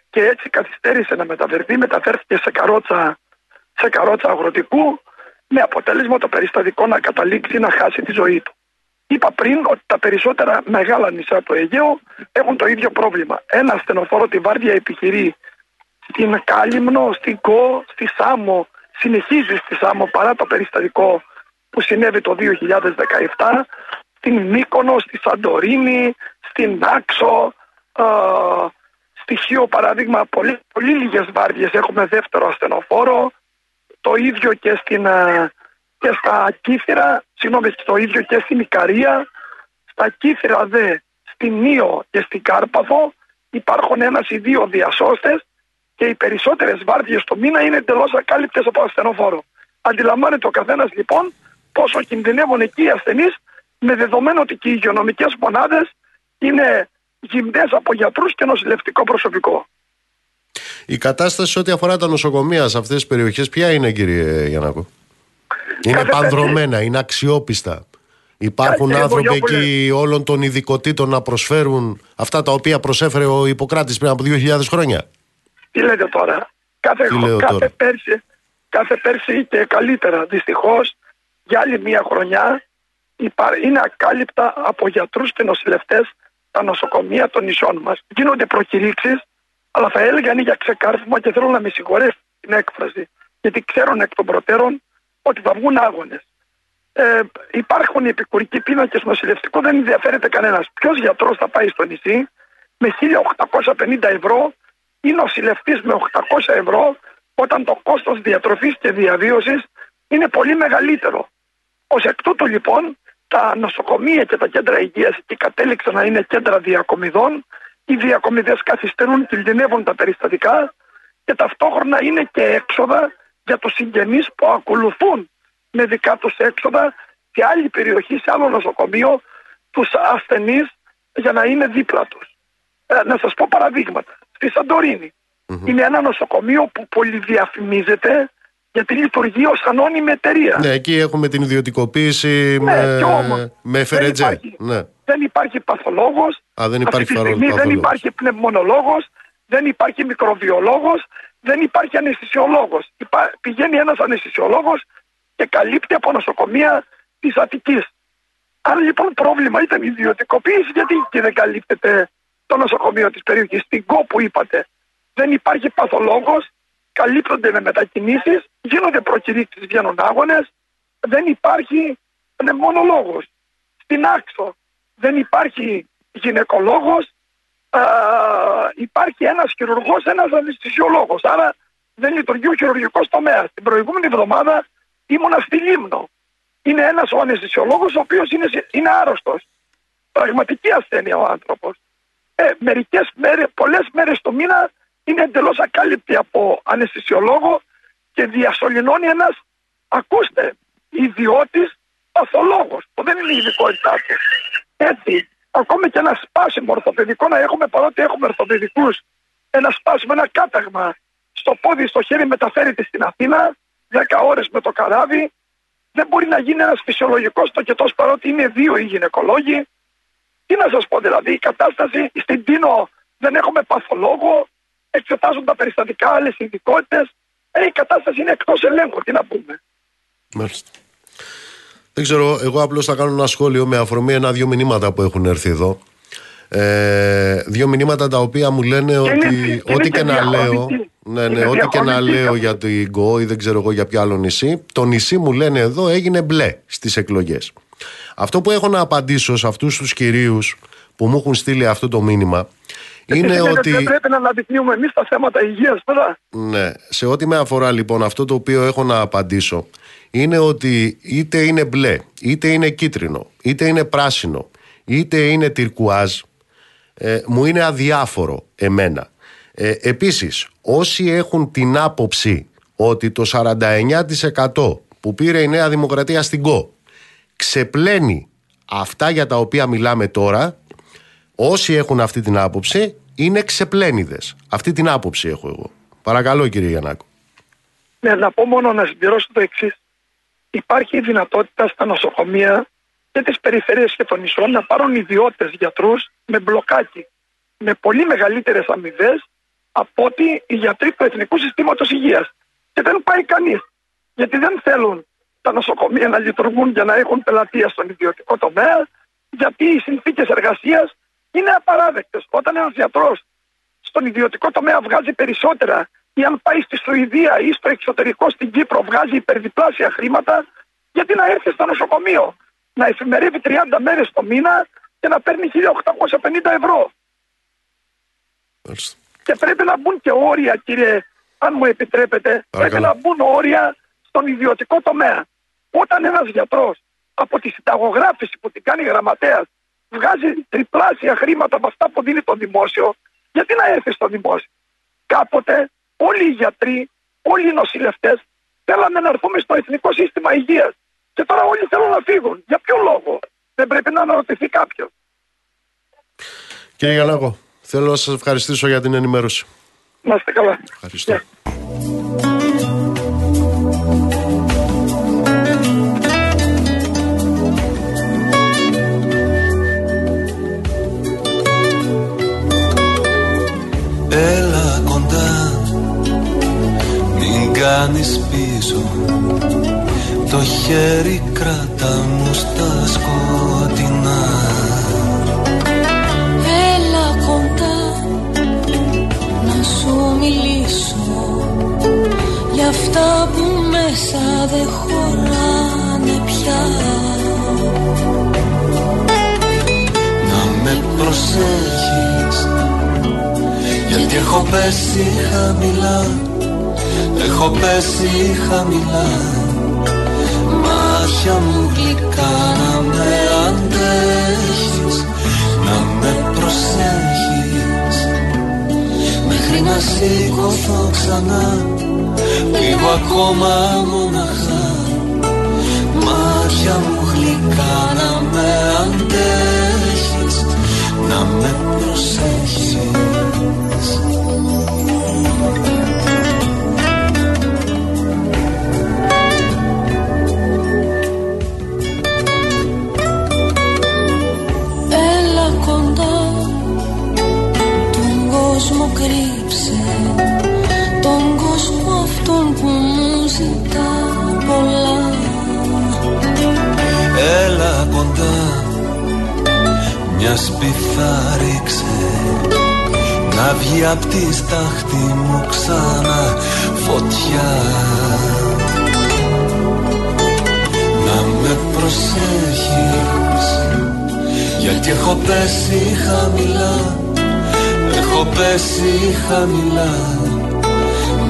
και έτσι καθυστέρησε να μεταφερθεί, μεταφέρθηκε σε καρότσα, σε καρότσα αγροτικού με αποτέλεσμα το περιστατικό να καταλήξει να χάσει τη ζωή του. Είπα πριν ότι τα περισσότερα μεγάλα νησιά του Αιγαίου έχουν το ίδιο πρόβλημα. Ένα ασθενοφόρο τη Βάρδια επιχειρεί στην Κάλυμνο, στην Κο, στη Σάμο, συνεχίζει στη Σάμο παρά το περιστατικό που συνέβη το 2017, στην Μύκονο, στη Σαντορίνη, στην Άξο, ε, στοιχείο παράδειγμα πολύ, πολύ λίγες βάρδιες έχουμε δεύτερο ασθενοφόρο το ίδιο και, στην, ε, και στα Κύθυρα συγγνώμη το ίδιο και στην Ικαρία στα Κύθυρα δε στην Νίο και στην Κάρπαθο υπάρχουν ένας ή δύο διασώστες και οι περισσότερες βάρδιες το μήνα είναι εντελώς ακάλυπτες από ασθενοφόρο. Αντιλαμβάνεται ο καθένας λοιπόν πόσο κινδυνεύουν εκεί οι ασθενείς με δεδομένο ότι και οι υγειονομικές μονάδες είναι γυμνές από γιατρούς και νοσηλευτικό προσωπικό. Η κατάσταση ό,τι αφορά τα νοσοκομεία σε αυτές τις περιοχές ποια είναι κύριε Γιαννάκο; Είναι πανδρομένα, είναι αξιόπιστα. Υπάρχουν άνθρωποι εκεί όλων των ειδικοτήτων να προσφέρουν αυτά τα οποία προσέφερε ο Ιπποκράτης πριν από 2.000 χρόνια; Τι λέτε τώρα; Κάθε, κάθε, Πέρσι, κάθε πέρσι και καλύτερα. Δυστυχώς για άλλη μια χρονιά είναι ακάλυπτα από γιατρούς και νοσηλευτές τα νοσοκομεία των νησιών μας. Γίνονται προκηρύξεις, αλλά θα έλεγα είναι για ξεκάρφωμα και θέλω να με συγχωρέσει την έκφραση. Γιατί ξέρουν εκ των προτέρων ότι θα βγουν άγονες. Ε, υπάρχουν οι επικουρικοί πίνακες νοσηλευτικού, δεν ενδιαφέρεται κανένας. Ποιος γιατρός θα πάει στο νησί με 1850 ευρώ ή νοσηλευτής με 800 ευρώ όταν το κόστος διατροφής και διαβίωσης είναι πολύ μεγαλύτερο. Ως εκ τούτου λοιπόν τα νοσοκομεία και τα κέντρα υγείας και κατέληξαν να είναι κέντρα διακομιδών. Οι διακομιδές καθυστερούν, κινδυνεύουν τα περιστατικά και ταυτόχρονα είναι και έξοδα για τους συγγενείς που ακολουθούν με δικά τους έξοδα σε άλλη περιοχή, σε άλλο νοσοκομείο, τους ασθενείς για να είναι δίπλα τους. Ε, να σας πω παραδείγματα. Στη σαντορινη είναι ένα νοσοκομείο που πολυδιαφημίζεται γιατί λειτουργεί ω ανώνυμη εταιρεία. Ναι, εκεί έχουμε την ιδιωτικοποίηση ναι, με, με Δεν υπάρχει, ναι. δεν υπάρχει παθολόγος, δεν υπάρχει αυτή τη δεν υπάρχει πνευμονολόγος, δεν υπάρχει μικροβιολόγος, δεν υπάρχει αναισθησιολόγος. Υπά, πηγαίνει ένας αναισθησιολόγος και καλύπτει από νοσοκομεία της Αττικής. Αν λοιπόν πρόβλημα ήταν η ιδιωτικοποίηση, γιατί και δεν καλύπτεται το νοσοκομείο της περιοχής, στην ΚΟ που είπατε. Δεν υπάρχει παθολόγος, καλύπτονται με μετακινήσεις, γίνονται προκηρύξεις, βγαίνουν άγονες, δεν υπάρχει πνευμονολόγος. Στην Άξο δεν υπάρχει γυναικολόγος, α, υπάρχει ένας χειρουργός, ένας αναισθησιολόγος. Άρα δεν λειτουργεί ο χειρουργικός τομέας. Την προηγούμενη εβδομάδα ήμουνα στη Λίμνο. Είναι ένας ο αναισθησιολόγος ο οποίος είναι, είναι άρρωστος. Πραγματική ασθένεια ο άνθρωπος. Ε, μερικές μέρες, πολλές μέρες το μήνα είναι εντελώς ακάλυπτη από αναισθησιολόγο και διασωληνώνει ένας, ακούστε, ιδιώτης παθολόγος, που δεν είναι η ειδικότητά του. Έτσι, ακόμη και ένα σπάσιμο ορθοπαιδικό να έχουμε, παρότι έχουμε ορθοπαιδικούς, ένα σπάσιμο, ένα κάταγμα στο πόδι, στο χέρι μεταφέρεται στην Αθήνα, 10 ώρες με το καράβι, δεν μπορεί να γίνει ένας φυσιολογικός τοκετός παρότι είναι δύο οι γυναικολόγοι. Τι να σας πω δηλαδή, η κατάσταση στην Τίνο δεν έχουμε παθολόγο, εξετάζουν τα περιστατικά, άλλες ειδικότητες. Ε, η κατάσταση είναι εκτός ελέγχου, τι να πούμε. Μάλιστα. Δεν ξέρω, εγώ απλώς θα κάνω ένα σχόλιο με αφορμή ένα-δύο μηνύματα που έχουν έρθει εδώ. Ε, δύο μηνύματα τα οποία μου λένε ότι ό,τι και, να λέω ναι, ναι, ό,τι και να λέω για το Ιγκό ή δεν ξέρω εγώ για ποιο άλλο νησί το νησί μου λένε εδώ έγινε μπλε στις εκλογές αυτό που έχω να απαντήσω σε αυτούς τους κυρίους που μου έχουν στείλει αυτό το μήνυμα είναι ότι. Δεν πρέπει να αναδεικνύουμε εμείς τα θέματα υγείας τώρα. Ναι. Σε ό,τι με αφορά λοιπόν, αυτό το οποίο έχω να απαντήσω είναι ότι είτε είναι μπλε, είτε είναι κίτρινο, είτε είναι πράσινο, είτε είναι τυρκουάζ, ε, μου είναι αδιάφορο εμένα. Ε, επίσης, όσοι έχουν την άποψη ότι το 49% που πήρε η Νέα Δημοκρατία στην ΚΟ ξεπλένει αυτά για τα οποία μιλάμε τώρα, όσοι έχουν αυτή την άποψη είναι ξεπλένιδες. Αυτή την άποψη έχω εγώ. Παρακαλώ κύριε Γιαννάκο. Ναι, να πω μόνο να συμπληρώσω το εξής. Υπάρχει η δυνατότητα στα νοσοκομεία και τις περιφερειές και των νησών να πάρουν ιδιώτες γιατρούς με μπλοκάκι. Με πολύ μεγαλύτερες αμοιβές από ότι οι γιατροί του Εθνικού Συστήματος Υγείας. Και δεν πάει κανείς. Γιατί δεν θέλουν τα νοσοκομεία να λειτουργούν για να έχουν πελατεία στον ιδιωτικό τομέα, γιατί οι συνθήκες εργασίας είναι απαράδεκτε. Όταν ένας γιατρός στον ιδιωτικό τομέα βγάζει περισσότερα ή αν πάει στη Σουηδία ή στο εξωτερικό στην Κύπρο βγάζει υπερδιπλάσια χρήματα, γιατί να έρθει στο νοσοκομείο να εφημερεύει 30 μέρες το μήνα και να παίρνει 1850 ευρώ. Και πρέπει να μπουν και όρια, κύριε, αν μου επιτρέπετε, πρέπει να μπουν όρια στον ιδιωτικό τομέα. Όταν ένας γιατρός από τη συνταγογράφηση που την κάνει γραμματέας βγάζει τριπλάσια χρήματα από αυτά που δίνει το δημόσιο, γιατί να έρθει στο δημόσιο; Κάποτε όλοι οι γιατροί, όλοι οι νοσηλευτές θέλαμε να έρθουμε στο εθνικό σύστημα υγείας. Και τώρα όλοι θέλουν να φύγουν. Για ποιο λόγο; Δεν πρέπει να αναρωτηθεί κάποιος. Κύριε Γιαλάγο, θέλω να σας ευχαριστήσω για την ενημέρωση. Να είστε καλά. Ευχαριστώ. Yeah. Κάνεις πίσω. Το χέρι κράτα μου στα σκοτεινά. Έλα κοντά Να σου μιλήσω. Για αυτά που μέσα δεν χωράνε πια. Να με προσέχεις γιατί έχω πέσει χαμηλά Έχω πέσει χαμηλά. Μάτια μου γλυκά να με αντέχεις Να με προσέχεις. Μέχρι να σηκωθώ ξανά Λίγο ακόμα μοναχά. Μάτια μου γλυκά να με αντέχεις Να με προσέχεις μια σπιθά ρίξε να βγει απ' της στάχτη μου ξανά φωτιά. Να με προσέχεις γιατί έχω πέσει χαμηλά Έχω πέσει χαμηλά.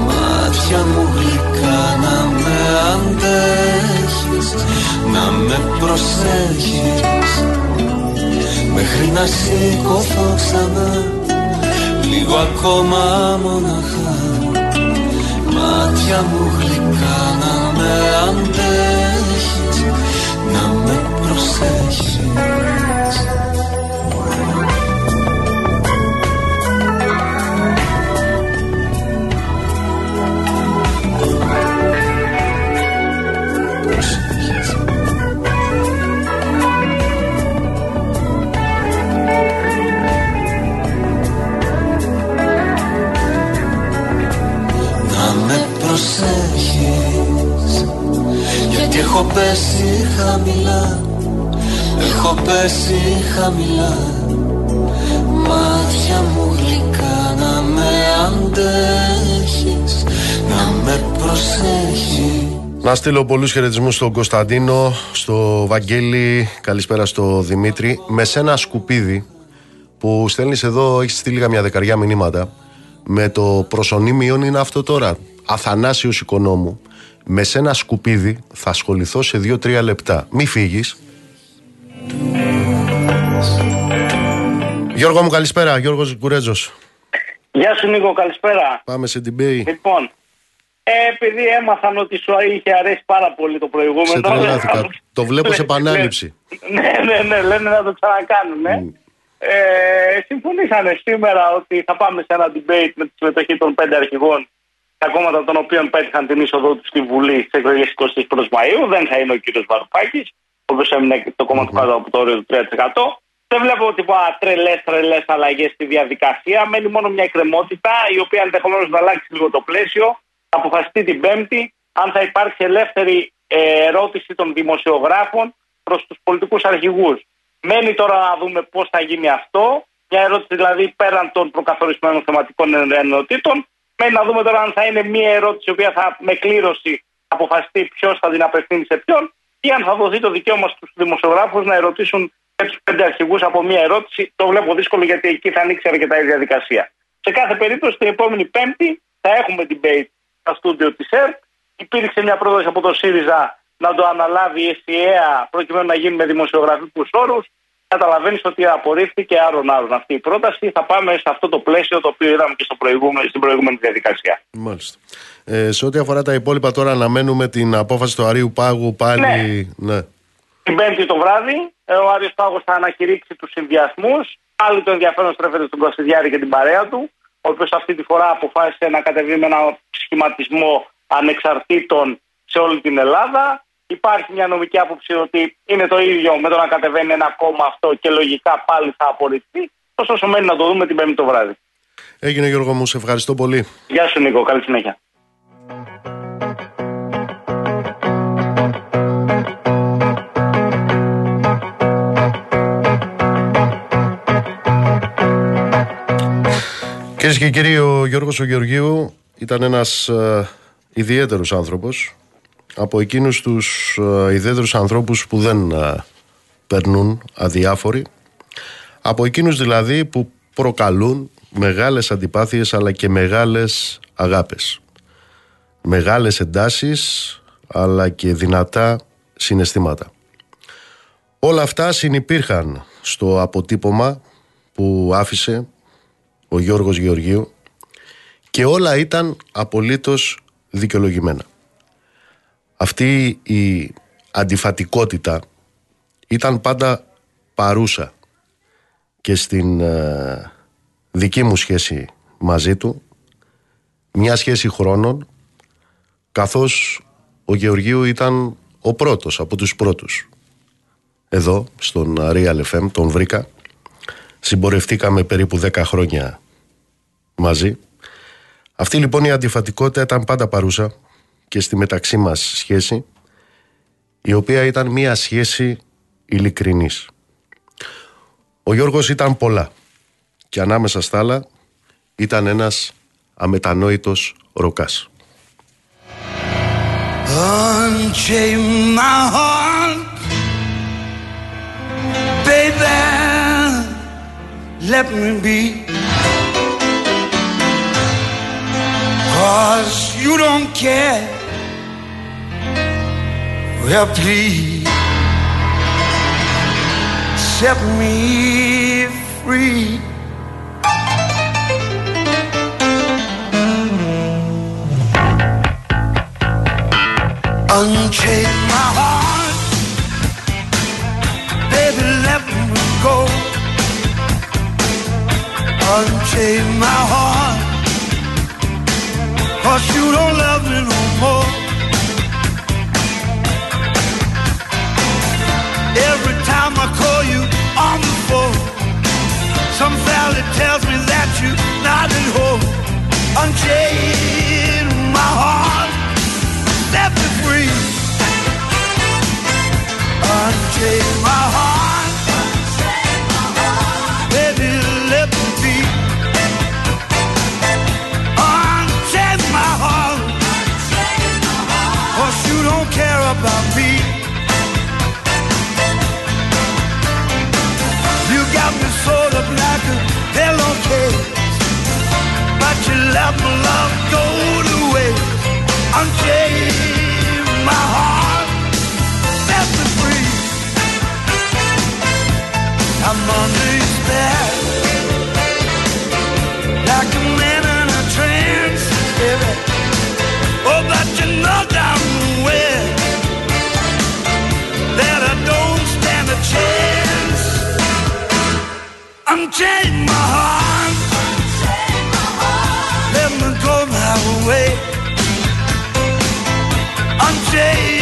Μάτια μου γλυκά να με αντέχεις Να με προσέχεις Μέχρι να σηκωθώ ξανά Λίγο ακόμα μοναχά. Μάτια μου γλυκά να με αντέχεις Έχω πέσει χαμηλά Έχω πέσει χαμηλά Μάτια μου γλυκά να με αντέχεις Να με προσέχεις να στείλω πολλούς χαιρετισμούς στον Κωνσταντίνο, στο Βαγγέλη, καλησπέρα στο Δημήτρη. Με σένα σκουπίδι που στέλνεις εδώ, έχεις στείλει καμιά δεκαριά μηνύματα. Με το προσωνύμιον είναι αυτό τώρα. Αθανάσιος Οικονόμου. Με σένα σκουπίδι θα ασχοληθώ σε 2-3 λεπτά. Μη φύγεις. Γιώργο μου καλησπέρα, Γιώργος Κουρέτζος. Γεια σου Νίκο, καλησπέρα. Πάμε σε debate. Λοιπόν, ε, επειδή έμαθαν ότι σου είχε αρέσει πάρα πολύ το προηγούμενο. Σε τρελάθηκα. το βλέπω σε επανάληψη. Ναι, ναι, ναι, λένε να το ξανακάνουμε. Mm. Ε, συμφωνήσανε σήμερα ότι θα πάμε σε ένα debate με τη συμμετοχή των πέντε αρχηγών τα κόμματα των οποίων πέτυχαν την είσοδό τους στη Βουλή στις εκλογές 21 Μαου. Δεν θα είναι ο κύριος Βαρουφάκης, ο οποίος έμεινε το κόμμα του κάτω από το όριο του 3%. Δεν βλέπω τίποτα τρελές τρελές αλλαγές στη διαδικασία. Μένει μόνο μια εκκρεμότητα η οποία ενδεχομένως να αλλάξει λίγο το πλαίσιο αποφασιστεί την Πέμπτη αν θα υπάρξει ελεύθερη ε, ερώτηση των δημοσιογράφων προς τους πολιτικούς αρχηγούς. Μένει τώρα να δούμε πώς θα γίνει αυτό. Μια ερώτηση δηλαδή πέραν των προκαθορισμένων θεματικών ενωτήτων. Μένει να δούμε τώρα αν θα είναι μια ερώτηση η οποία θα με κλήρωση αποφασιστεί ποιος θα την απευθύνει σε ποιον ή αν θα δοθεί το δικαίωμα στους δημοσιογράφους να ερωτήσουν και του πέντε αρχηγούς από μια ερώτηση. Το βλέπω δύσκολο γιατί εκεί θα ανοίξει αρκετά η διαδικασία. Σε κάθε περίπτωση την επόμενη Πέμπτη θα έχουμε debate στα στούντιο της ΕΡΤ. Υπήρξε μια πρόταση από το ΣΥΡΙΖΑ να το αναλάβει η ΕΣΥΕΑ προκειμένου να γίνει με δημοσιογραφικούς όρους. Καταλαβαίνεις ότι απορρίφθηκε άρον άρον αυτή η πρόταση. Θα πάμε σε αυτό το πλαίσιο το οποίο είδαμε και στο προηγούμενο, στην προηγούμενη διαδικασία. Μάλιστα. Ε, σε ό,τι αφορά τα υπόλοιπα, τώρα αναμένουμε την απόφαση του Αρίου Πάγου πάλι. Ναι. ναι. Την Πέμπτη το βράδυ, ε, ο Άριο Πάγος θα ανακηρύξει τους συνδυασμούς. Πάλι το ενδιαφέρον στρέφεται στον Κωστιδιάρη και την παρέα του ο οποίος αυτή τη φορά αποφάσισε να κατεβεί με ένα σχηματισμό ανεξαρτήτων σε όλη την Ελλάδα. Υπάρχει μια νομική άποψη ότι είναι το ίδιο με το να κατεβαίνει ένα κόμμα αυτό και λογικά πάλι θα απορριφθεί. Ωστόσο, μένει να το δούμε την Πέμπτη το βράδυ. Έγινε Γιώργο μου, σε ευχαριστώ πολύ. Γεια σου Νίκο, καλή συνέχεια. Κυρίες και κύριοι, ο Γιώργος ο Γεωργίου ήταν ένας ε, ιδιαίτερος άνθρωπος. Από εκείνους τους ε, ιδιαίτερου ανθρώπους που δεν ε, περνούν αδιάφοροι. Από εκείνους δηλαδή που προκαλούν μεγάλες αντιπάθειες αλλά και μεγάλες αγάπες. Μεγάλες εντάσεις αλλά και δυνατά συναισθήματα. Όλα αυτά συνυπήρχαν στο αποτύπωμα που άφησε ο Γιώργος Γεωργίου και όλα ήταν απολύτως δικαιολογημένα. Αυτή η αντιφατικότητα ήταν πάντα παρούσα και στην ε, δική μου σχέση μαζί του. Μια σχέση χρόνων καθώς ο Γεωργίου ήταν ο πρώτος από τους πρώτους. Εδώ στον Real FM τον βρήκα. Συμπορευτήκαμε περίπου 10 χρόνια μαζί. Αυτή λοιπόν η αντιφατικότητα ήταν πάντα παρούσα και στη μεταξύ μας σχέση η οποία ήταν μία σχέση ειλικρινής. Ο Γιώργος ήταν πολλά και ανάμεσα στα άλλα ήταν ένας αμετανόητος ροκάς. let me be. Cause you don't care. Well, please set me free. Unchain my heart, baby, let me go. Unchain my heart. Cause you don't love me no more Every time I call you on the phone, some valley tells me that you're not at home. Unchain my heart, let me free. Unchain my heart. she let my love go to waste. Unchain my heart, set me free. I'm under his spell, like a man in a trance, baby. Oh, but you know I'm aware that I don't stand a chance. Unchain my heart. day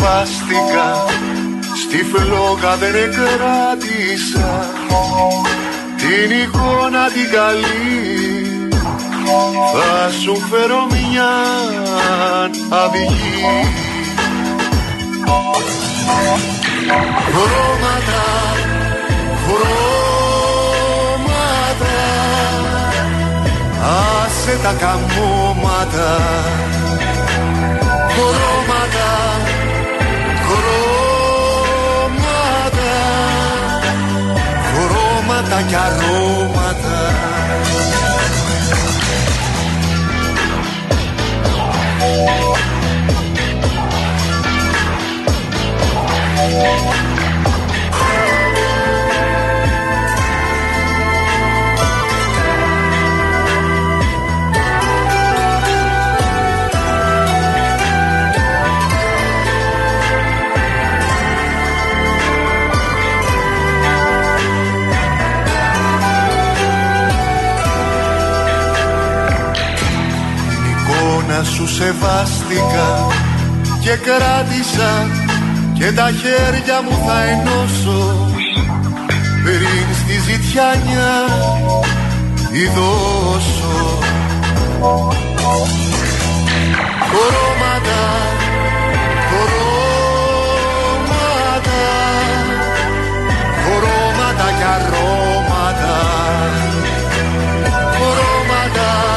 σκεπάστηκα Στη φλόγα δεν κράτησα Την εικόνα την καλή Θα σου φέρω μια αυγή Χρώματα, χρώματα Άσε τα καμώματα. Χρώματα, porta que arroba Σου σεβάστηκα και κράτησα και τα χέρια μου θα ενώσω. Πριν στη ζητιάνια τη δώσω. Χρώματα, χρώματα, χρώματα και αρώματα. Χρώματα.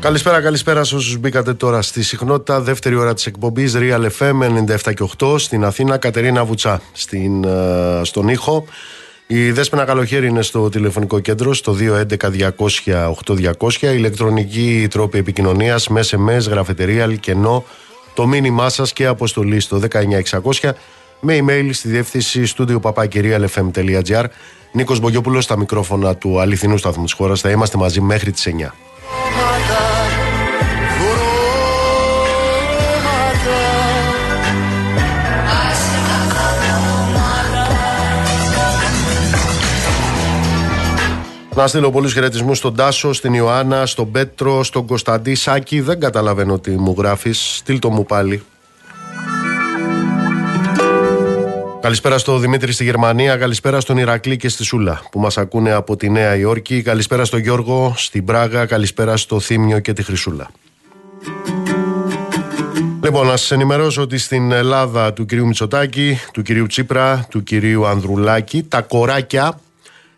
Καλησπέρα, καλησπέρα σε όσους μπήκατε τώρα στη συχνότητα. Δεύτερη ώρα της εκπομπής Real FM 97 και 8 στην Αθήνα. Κατερίνα Βουτσά ε, στον ήχο. Η Δέσποινα καλοχέρι είναι στο τηλεφωνικό κέντρο στο 211-200-8200 ηλεκτρονική τρόπη επικοινωνίας με SMS, γραφετερία, κενό. Το μήνυμά σας και αποστολή στο 19600 με email στη διεύθυνση στούντιο παπάκυριαλfm.gr. Νίκος Μπογιόπουλος στα μικρόφωνα του αληθινού σταθμού της χώρας. Θα είμαστε μαζί μέχρι τις 9. Να στείλω πολλούς χαιρετισμούς στον Τάσο, στην Ιωάννα, στον Πέτρο, στον Κωνσταντή Σάκη. Δεν καταλαβαίνω τι μου γράφεις. Στείλ το μου πάλι. Καλησπέρα στο Δημήτρη στη Γερμανία, καλησπέρα στον Ηρακλή και στη Σούλα που μας ακούνε από τη Νέα Υόρκη, καλησπέρα στον Γιώργο στην Πράγα, καλησπέρα στο Θήμιο και τη Χρυσούλα. Λοιπόν, να σας ενημερώσω ότι στην Ελλάδα του κυρίου Μητσοτάκη, του κυρίου Τσίπρα, του κυρίου Ανδρουλάκη, τα κοράκια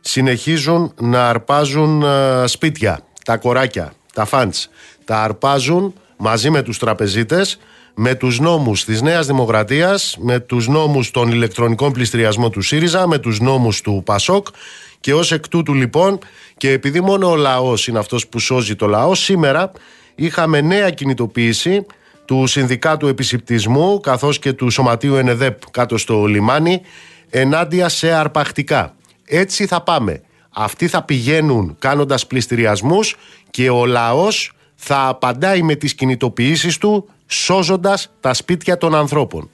συνεχίζουν να αρπάζουν ε, σπίτια. Τα κοράκια, τα φάντς, τα αρπάζουν μαζί με τους τραπεζίτες με τους νόμους της Νέας Δημοκρατίας, με τους νόμους των ηλεκτρονικών πληστηριασμών του ΣΥΡΙΖΑ, με τους νόμους του ΠΑΣΟΚ και ως εκ τούτου λοιπόν και επειδή μόνο ο λαός είναι αυτός που σώζει το λαό, σήμερα είχαμε νέα κινητοποίηση του Συνδικάτου Επισυπτισμού καθώς και του Σωματείου ΕΝΕΔΕΠ κάτω στο λιμάνι ενάντια σε αρπακτικά. Έτσι θα πάμε. Αυτοί θα πηγαίνουν κάνοντας πληστηριασμούς και ο λαός θα απαντάει με τις κινητοποιήσεις του σώζοντας τα σπίτια των ανθρώπων.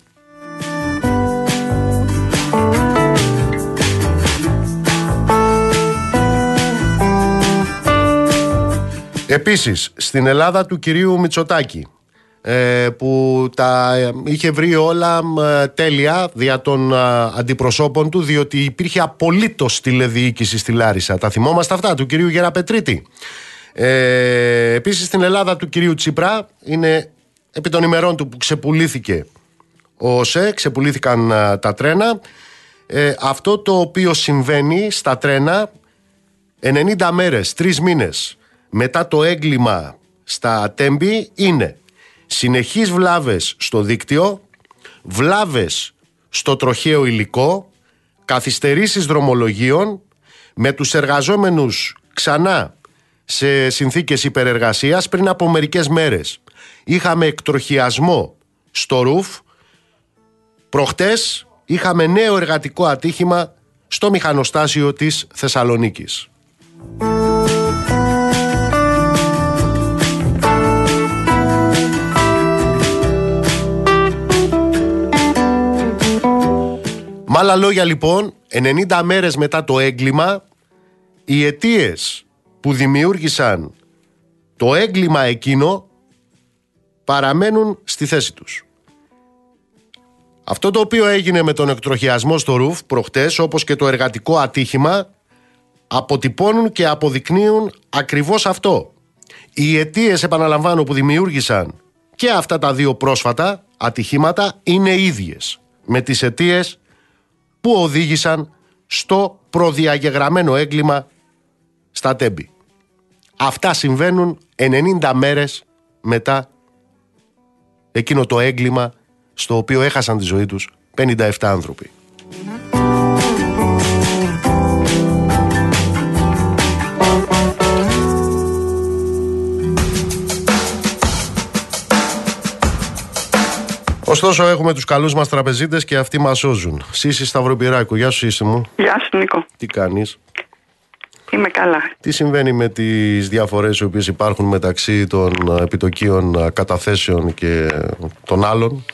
Επίσης, στην Ελλάδα του κυρίου Μητσοτάκη, ε, που τα είχε βρει όλα ε, τέλεια δια των ε, αντιπροσώπων του διότι υπήρχε απολύτως τηλεδιοίκηση στη Λάρισα. Τα θυμόμαστε αυτά του κυρίου Γεραπετρίτη. Ε, επίσης στην Ελλάδα του κυρίου Τσίπρα είναι επί των ημερών του που ξεπουλήθηκε ο ΟΣΕ, ξεπουλήθηκαν τα τρένα. Ε, αυτό το οποίο συμβαίνει στα τρένα 90 μέρες, 3 μήνες μετά το έγκλημα στα τέμπη είναι συνεχείς βλάβες στο δίκτυο, βλάβες στο τροχαίο υλικό, καθυστερήσεις δρομολογίων, με τους εργαζόμενους ξανά σε συνθήκες υπερεργασίας πριν από μερικές μέρες είχαμε εκτροχιασμό στο ρουφ. Προχτές είχαμε νέο εργατικό ατύχημα στο μηχανοστάσιο της Θεσσαλονίκης. Με άλλα λόγια λοιπόν, 90 μέρες μετά το έγκλημα, οι αιτίες που δημιούργησαν το έγκλημα εκείνο παραμένουν στη θέση τους. Αυτό το οποίο έγινε με τον εκτροχιασμό στο ρουφ προχτές όπως και το εργατικό ατύχημα αποτυπώνουν και αποδεικνύουν ακριβώς αυτό. Οι αιτίες επαναλαμβάνω που δημιούργησαν και αυτά τα δύο πρόσφατα ατυχήματα είναι ίδιες με τις αιτίες που οδήγησαν στο προδιαγεγραμμένο έγκλημα στα τέμπη. Αυτά συμβαίνουν 90 μέρες μετά εκείνο το έγκλημα στο οποίο έχασαν τη ζωή τους 57 άνθρωποι. Ωστόσο, έχουμε τους καλούς μας τραπεζίτες και αυτοί μας σώζουν. Σύση Σταυροπυράκου, γεια σου, Σύση μου. Γεια σου, Νίκο. Τι κάνεις; Είμαι καλά. Τι συμβαίνει με τις διαφορές οι οποίες υπάρχουν μεταξύ των επιτοκίων καταθέσεων και των άλλων;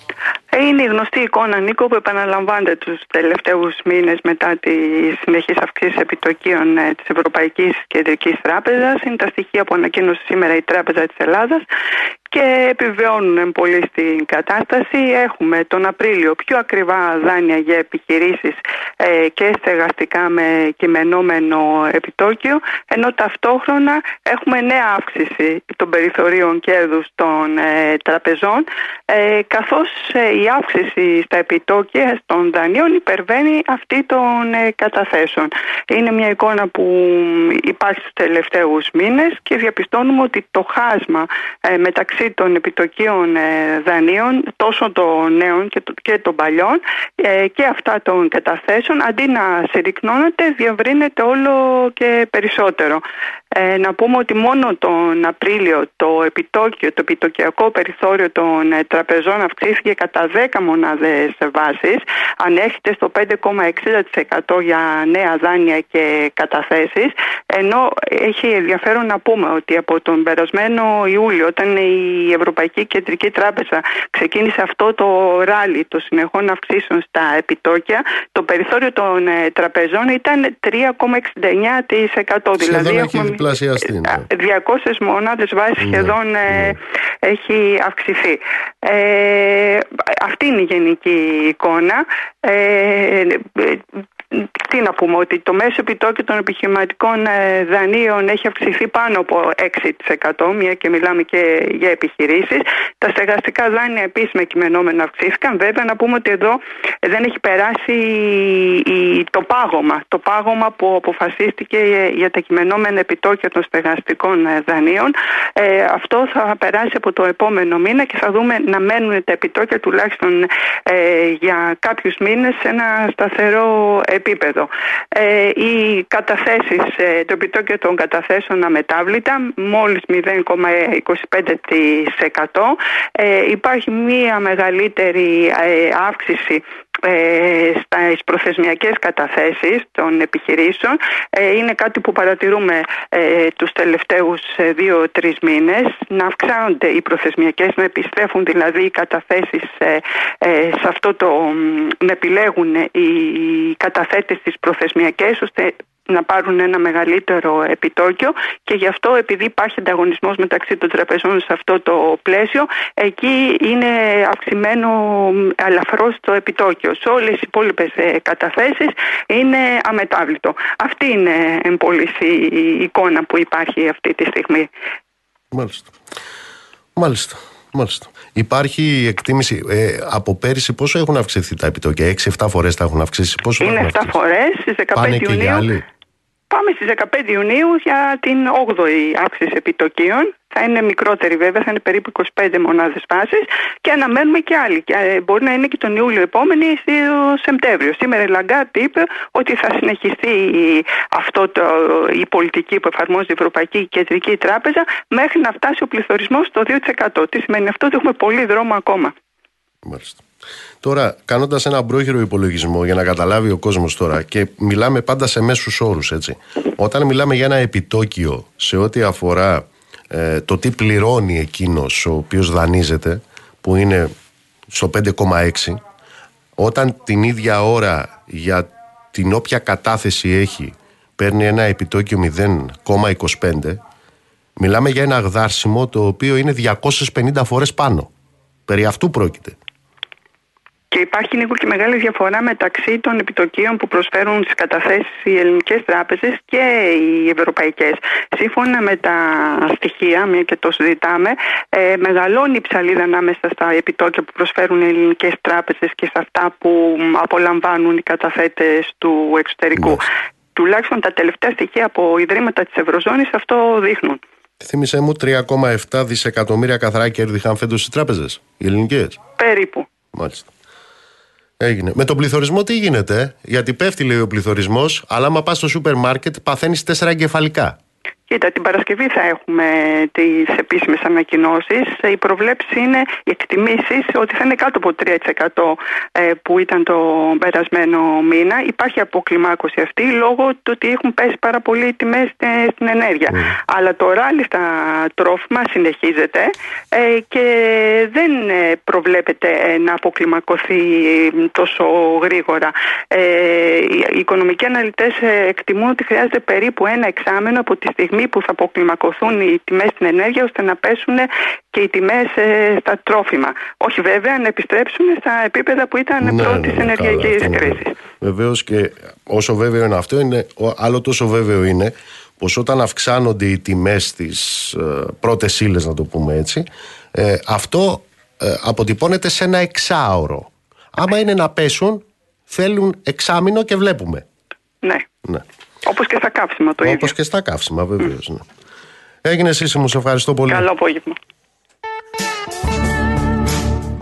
Ε, είναι η γνωστή εικόνα, Νίκο, που επαναλαμβάνεται τους τελευταίους μήνες μετά τη συνεχής αυξήση επιτοκίων ε, της Ευρωπαϊκής Κεντρικής Τράπεζας. Είναι τα στοιχεία που ανακοίνωσε σήμερα η Τράπεζα της Ελλάδας και επιβεβαιώνουν πολύ στην κατάσταση. Έχουμε τον Απρίλιο πιο ακριβά δάνεια για επιχειρήσεις ε, και στεγαστικά με κειμενόμενο επιτόκιο ενώ ταυτόχρονα έχουμε νέα αύξηση των περιθωρίων κέρδους των ε, τραπεζών ε, καθώς ε, η αύξηση στα επιτόκια των δανείων υπερβαίνει αυτή των ε, καταθέσεων. Είναι μια εικόνα που υπάρχει στους τελευταίους μήνες και διαπιστώνουμε ότι το χάσμα ε, μεταξύ των επιτοκίων ε, δανείων τόσο των νέων και, το- και των παλιών ε, και αυτά των καταθέσεων αντί να συρρυκνώνεται διαβρύνεται όλο και περισσότερο. Ε, να πούμε ότι μόνο τον Απρίλιο το επιτόκιο, το επιτοκιακό περιθώριο των ε, τραπεζών αυξήθηκε κατά 10 μονάδες βάσης, ανέρχεται στο 5,60% για νέα δάνεια και καταθέσεις, ενώ έχει ενδιαφέρον να πούμε ότι από τον περασμένο Ιούλιο, όταν η Ευρωπαϊκή Κεντρική Τράπεζα ξεκίνησε αυτό το ράλι των συνεχών αυξήσεων στα επιτόκια, το περιθώριο των ε, τραπεζών ήταν 3,69%. Σχεδόν έχει έχουμε διπλασιαστεί. ναι. 200 μονάδες βάσης σχεδόν ε, έχει αυξηθεί. Ε, αυτή είναι η γενική εικόνα. Ε, τι να πούμε, ότι το μέσο επιτόκιο των επιχειρηματικών ε, δανείων έχει αυξηθεί πάνω από 6%, μια και μιλάμε και για επιχειρήσεις. Τα στεγαστικά δάνεια επίσης με κειμενόμενο αυξήθηκαν. Βέβαια να πούμε ότι εδώ ε, δεν έχει περάσει η- το πάγωμα. Το πάγωμα που αποφασίστηκε ε, για τα κειμενόμενα επιτόκια των στεγαστικών ε, δανείων. Ε, αυτό θα περάσει από το επόμενο μήνα και θα δούμε να μένουν τα επιτόκια τουλάχιστον ε, για κάποιους μήνες σε ένα σταθερό επίπεδο. Ε, οι καταθέσεις, ε, το επιτόκιο των καταθέσεων αμετάβλητα, μόλις 0,25%. Ε, υπάρχει μία μεγαλύτερη ε, αύξηση ε, στις προθεσμιακές καταθέσεις των επιχειρήσεων ε, είναι κάτι που παρατηρούμε ε, τους τελευταίους ε, δύο-τρεις μήνες. Να αυξάνονται οι προθεσμιακές να επιστρέφουν δηλαδή οι καταθέσεις ε, ε, σε αυτό το μ, να επιλέγουν οι καταθέτες τις προθεσμιακές ώστε να πάρουν ένα μεγαλύτερο επιτόκιο και γι' αυτό επειδή υπάρχει ανταγωνισμός μεταξύ των τραπεζών σε αυτό το πλαίσιο εκεί είναι αυξημένο αλαφρώς το επιτόκιο. Σε όλες οι υπόλοιπες ε, καταθέσεις είναι αμετάβλητο. Αυτή είναι εν πολλοίς, η η εικόνα που υπάρχει αυτή τη στιγμή. Μάλιστα. Μάλιστα. Μάλιστα. Υπάρχει εκτίμηση ε, από πέρυσι πόσο έχουν αυξηθεί τα επιτόκια; 6-7 φορές τα έχουν αυξήσει. Πόσο Είναι έχουν 7 αυξήσει; φορές, στις 15 Πάνε και για Ιουνίου. Άλλη. Πάμε στις 15 Ιουνίου για την 8η αύξηση επιτοκίων. Θα είναι μικρότερη βέβαια, θα είναι περίπου 25 μονάδες βάσης και αναμένουμε και άλλη. Και, ε, μπορεί να είναι και τον Ιούλιο επόμενη ή στο Σεπτέμβριο. Σήμερα η Λαγκάρντ είπε ότι θα συνεχιστεί η- αυτό το, η πολιτική που εφαρμόζει η Ευρωπαϊκή Κεντρική Τράπεζα μέχρι να φτάσει ο πληθωρισμός στο 2%. Τι σημαίνει αυτό; Ότι έχουμε πολύ δρόμο ακόμα. Μάλιστα. Τώρα, κάνοντας ένα πρόχειρο υπολογισμό για να καταλάβει ο κόσμος τώρα και μιλάμε πάντα σε μέσους όρους, έτσι. Όταν μιλάμε για ένα επιτόκιο σε ό,τι αφορά ε, το τι πληρώνει εκείνος ο οποίος δανείζεται, που είναι στο 5,6, όταν την ίδια ώρα για την όποια κατάθεση έχει παίρνει ένα επιτόκιο 0,25, μιλάμε για ένα αγδάρσιμο το οποίο είναι 250 φορές πάνω. Περί αυτού πρόκειται. Και υπάρχει λίγο και μεγάλη διαφορά μεταξύ των επιτοκίων που προσφέρουν στις καταθέσεις οι ελληνικές τράπεζες και οι ευρωπαϊκές. Σύμφωνα με τα στοιχεία, μια και το συζητάμε, ε, μεγαλώνει η ψαλίδα ανάμεσα στα επιτόκια που προσφέρουν οι ελληνικές τράπεζες και σε αυτά που απολαμβάνουν οι καταθέτες του εξωτερικού. Μάλιστα. Τουλάχιστον τα τελευταία στοιχεία από ιδρύματα της Ευρωζώνης αυτό δείχνουν. Θύμησέ μου 3,7 δισεκατομμύρια καθαρά κέρδη είχαν φέτος οι τράπεζες, οι ελληνικές. Περίπου. Μάλιστα. Έγινε. Με τον πληθωρισμό τι γίνεται, ε; γιατί πέφτει λέει ο πληθωρισμός, αλλά άμα πας στο σούπερ μάρκετ παθαίνεις τέσσερα εγκεφαλικά. Κοίτα, την Παρασκευή θα έχουμε τις επίσημες ανακοινώσεις. Οι προβλέψεις είναι, οι εκτιμήσεις, ότι θα είναι κάτω από 3% ε, που ήταν το περασμένο μήνα. Υπάρχει αποκλιμάκωση αυτή λόγω του ότι έχουν πέσει πάρα πολύ οι τιμές ε, στην ενέργεια. Αλλά το ράλι στα τρόφιμα συνεχίζεται ε, και δεν ε, προβλέπεται ε, να αποκλιμακωθεί ε, τόσο γρήγορα. Ε, οι οι οικονομικοί αναλυτές ε, εκτιμούν ότι χρειάζεται περίπου ένα εξάμενο από τη στιγμή στιγμή που θα αποκλιμακωθούν οι τιμές στην ενέργεια ώστε να πέσουν και οι τιμές στα τρόφιμα. Όχι βέβαια να επιστρέψουν στα επίπεδα που ήταν Ναι, πρώτης ναι, ναι, ενεργειακής καλά, αυτό είναι κρίσης. βέβαιο. Βεβαίως και όσο βέβαιο είναι αυτό, είναι, ο- άλλο τόσο βέβαιο είναι πως όταν αυξάνονται οι τιμές στις ε, πρώτες ύλες, να το πούμε έτσι, ε, αυτό ε, αποτυπώνεται σε ένα εξάωρο. Άμα είναι να πέσουν, θέλουν εξάμηνο και βλέπουμε. Ναι. Ναι. Όπως και στα καύσιμα το ίδιο. Όπως και στα καύσιμα, βεβαίως. Ναι. Έγινε εσύ, μου σε ευχαριστώ πολύ. Καλό απόγευμα.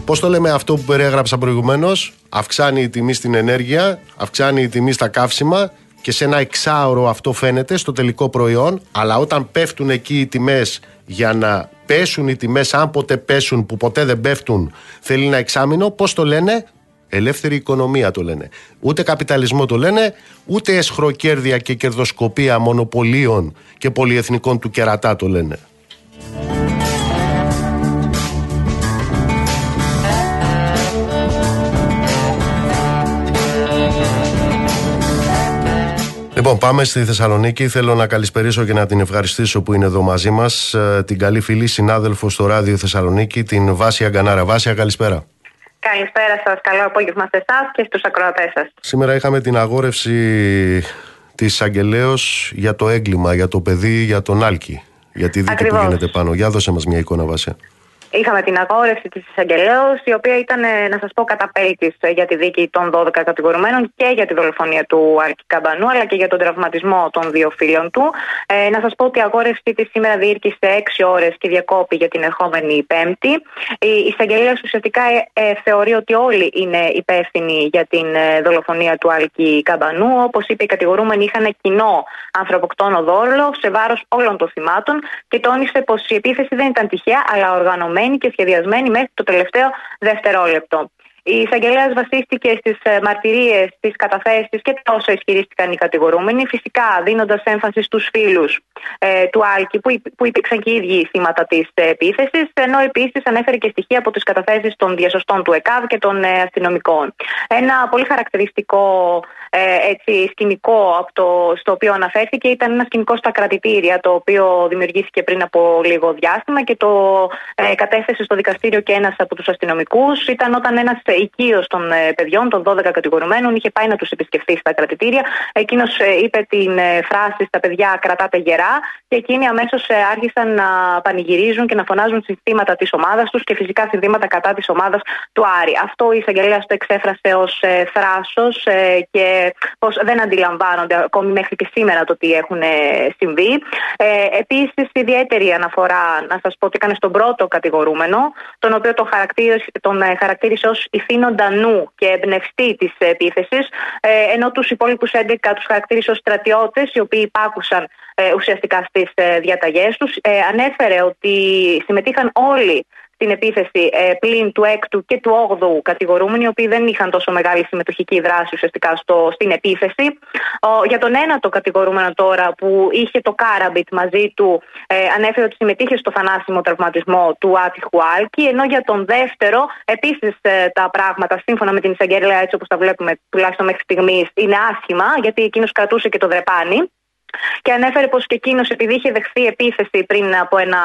Πώς το λέμε αυτό που περιέγραψα προηγουμένως, αυξάνει η τιμή στην ενέργεια, αυξάνει η τιμή στα καύσιμα και σε ένα εξάωρο αυτό φαίνεται στο τελικό προϊόν. Αλλά όταν πέφτουν εκεί οι τιμές για να πέσουν οι τιμές, αν ποτέ πέσουν, που ποτέ δεν πέφτουν, θέλει ένα εξάμεινο, πώς το λένε, Ελεύθερη οικονομία το λένε. Ούτε καπιταλισμό το λένε, ούτε εσχροκέρδια και κερδοσκοπία μονοπωλίων και πολυεθνικών του κερατά το λένε. Λοιπόν, πάμε στη Θεσσαλονίκη. Θέλω να καλησπερίσω και να την ευχαριστήσω που είναι εδώ μαζί μας. Την καλή φίλη συνάδελφο στο ράδιο Θεσσαλονίκη, την Βάσια Γκανάρα. Βάσια, καλησπέρα. Καλησπέρα σας. Καλό απόγευμα σε εσάς και στους ακροατές σας. Σήμερα είχαμε την αγόρευση της εισαγγελέω για το έγκλημα, για το παιδί, για τον Άλκη. Για τη δίκη Ακριβώς. που γίνεται πάνω. Για δώσε μας μια εικόνα, Βάσια. Είχαμε την αγόρευση της εισαγγελέως, η οποία ήταν, ε, να σας πω, καταπέλτη για τη δίκη των 12 κατηγορουμένων και για τη δολοφονία του Άλκη Καμπανού, αλλά και για τον τραυματισμό των δύο φίλων του. Ε, να σας πω ότι η αγόρευση της σήμερα διήρκησε 6 ώρες και διακόπη για την ερχόμενη Πέμπτη. Η εισαγγελέα ουσιαστικά ε, ε, θεωρεί ότι όλοι είναι υπεύθυνοι για την ε, δολοφονία του Άλκη Καμπανού. Όπως είπε, οι κατηγορούμενοι είχαν κοινό ανθρωποκτόνο δόλο σε βάρος όλων των θυμάτων και τόνισε πως η επίθεση δεν ήταν τυχαία, αλλά οργανωμένη και σχεδιασμένη μέχρι το τελευταίο δευτερόλεπτο. Η εισαγγελέα βασίστηκε στις μαρτυρίες, στις καταθέσεις και τα όσα ισχυρίστηκαν οι κατηγορούμενοι, φυσικά δίνοντας έμφαση στους φίλους ε, του Άλκη, που, υπ- που υπήρξαν και οι ίδιοι θύματα της επίθεσης, ενώ επίσης ανέφερε και στοιχεία από τις καταθέσεις των διασωστών του ΕΚΑΒ και των ε, αστυνομικών. Ένα πολύ χαρακτηριστικό ε, έτσι, σκηνικό από το, στο οποίο αναφέρθηκε ήταν ένα σκηνικό στα κρατητήρια, το οποίο δημιουργήθηκε πριν από λίγο διάστημα και το ε, κατέθεσε στο δικαστήριο και ένας από τους αστυνομικούς. Ήταν όταν ένας οικείος των ε, παιδιών, των 12 κατηγορουμένων, είχε πάει να τους επισκεφθεί στα κρατητήρια. Εκείνος είπε την ε, φράση στα παιδιά κρατάτε γερά και εκείνοι αμέσως άρχισαν να πανηγυρίζουν και να φωνάζουν συνθήματα της ομάδας τους και φυσικά συνθήματα κατά της ομάδας του Άρη. Αυτό η εισαγγελέα το εξέφρασε ως θράσος και πω δεν αντιλαμβάνονται ακόμη μέχρι και σήμερα το τι έχουν ε, συμβεί. Ε, Επίσης, ιδιαίτερη αναφορά να σας πω ότι έκανε στον πρώτο κατηγορούμενο, τον οποίο τον χαρακτήρισε, τον ε, χαρακτήρισε ως ηθήνοντα νου και εμπνευστή της επίθεσης, ενώ τους υπόλοιπους 11 τους χαρακτήρισε ως στρατιώτες, οι οποίοι υπάκουσαν ε, ουσιαστικά στις διαταγές τους. Ανέφερε ότι συμμετείχαν όλοι στην επίθεση ε, πλην του 6ου και του 8ου κατηγορούμενου, οι οποίοι δεν είχαν τόσο μεγάλη συμμετοχική δράση ουσιαστικά στο, στην επίθεση. Ο, για τον ένατο κατηγορούμενο τώρα που είχε το Κάραμπιτ μαζί του, ε, ανέφερε ότι συμμετείχε στο θανάσιμο τραυματισμό του άτυχου Άλκη, ενώ για τον δεύτερο επίσης τα πράγματα σύμφωνα με την εισαγγελέα, έτσι όπως τα βλέπουμε τουλάχιστον μέχρι στιγμής, είναι άσχημα, γιατί εκείνος κρατούσε και το δρεπάνι. Και ανέφερε πως και εκείνος, επειδή είχε δεχθεί επίθεση πριν από ένα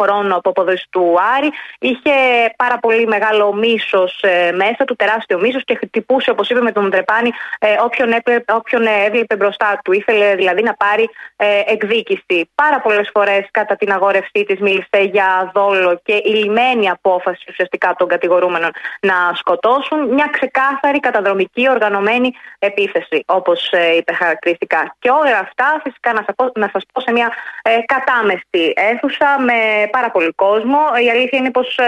χρόνο από αποδόση του Άρη, είχε πάρα πολύ μεγάλο μίσος μέσα του, τεράστιο μίσος και χτυπούσε, όπως είπε, με τον Ντρεπάνη ε, όποιον, έπλε, όποιον έβλεπε μπροστά του. Ήθελε δηλαδή να πάρει ε, εκδίκηση. Πάρα πολλές φορές κατά την αγόρευσή της μίλησε για δόλο και ηλυμένη απόφαση ουσιαστικά των κατηγορούμενων να σκοτώσουν. Μια ξεκάθαρη, καταδρομική, οργανωμένη επίθεση, όπως ε, είπε χαρακτηριστικά. Και όλα αυτά φυσικά να σας πω, να σας πω σε μια ε, κατάμεστη αίθουσα με πάρα πολύ κόσμο. Η αλήθεια είναι πως ε,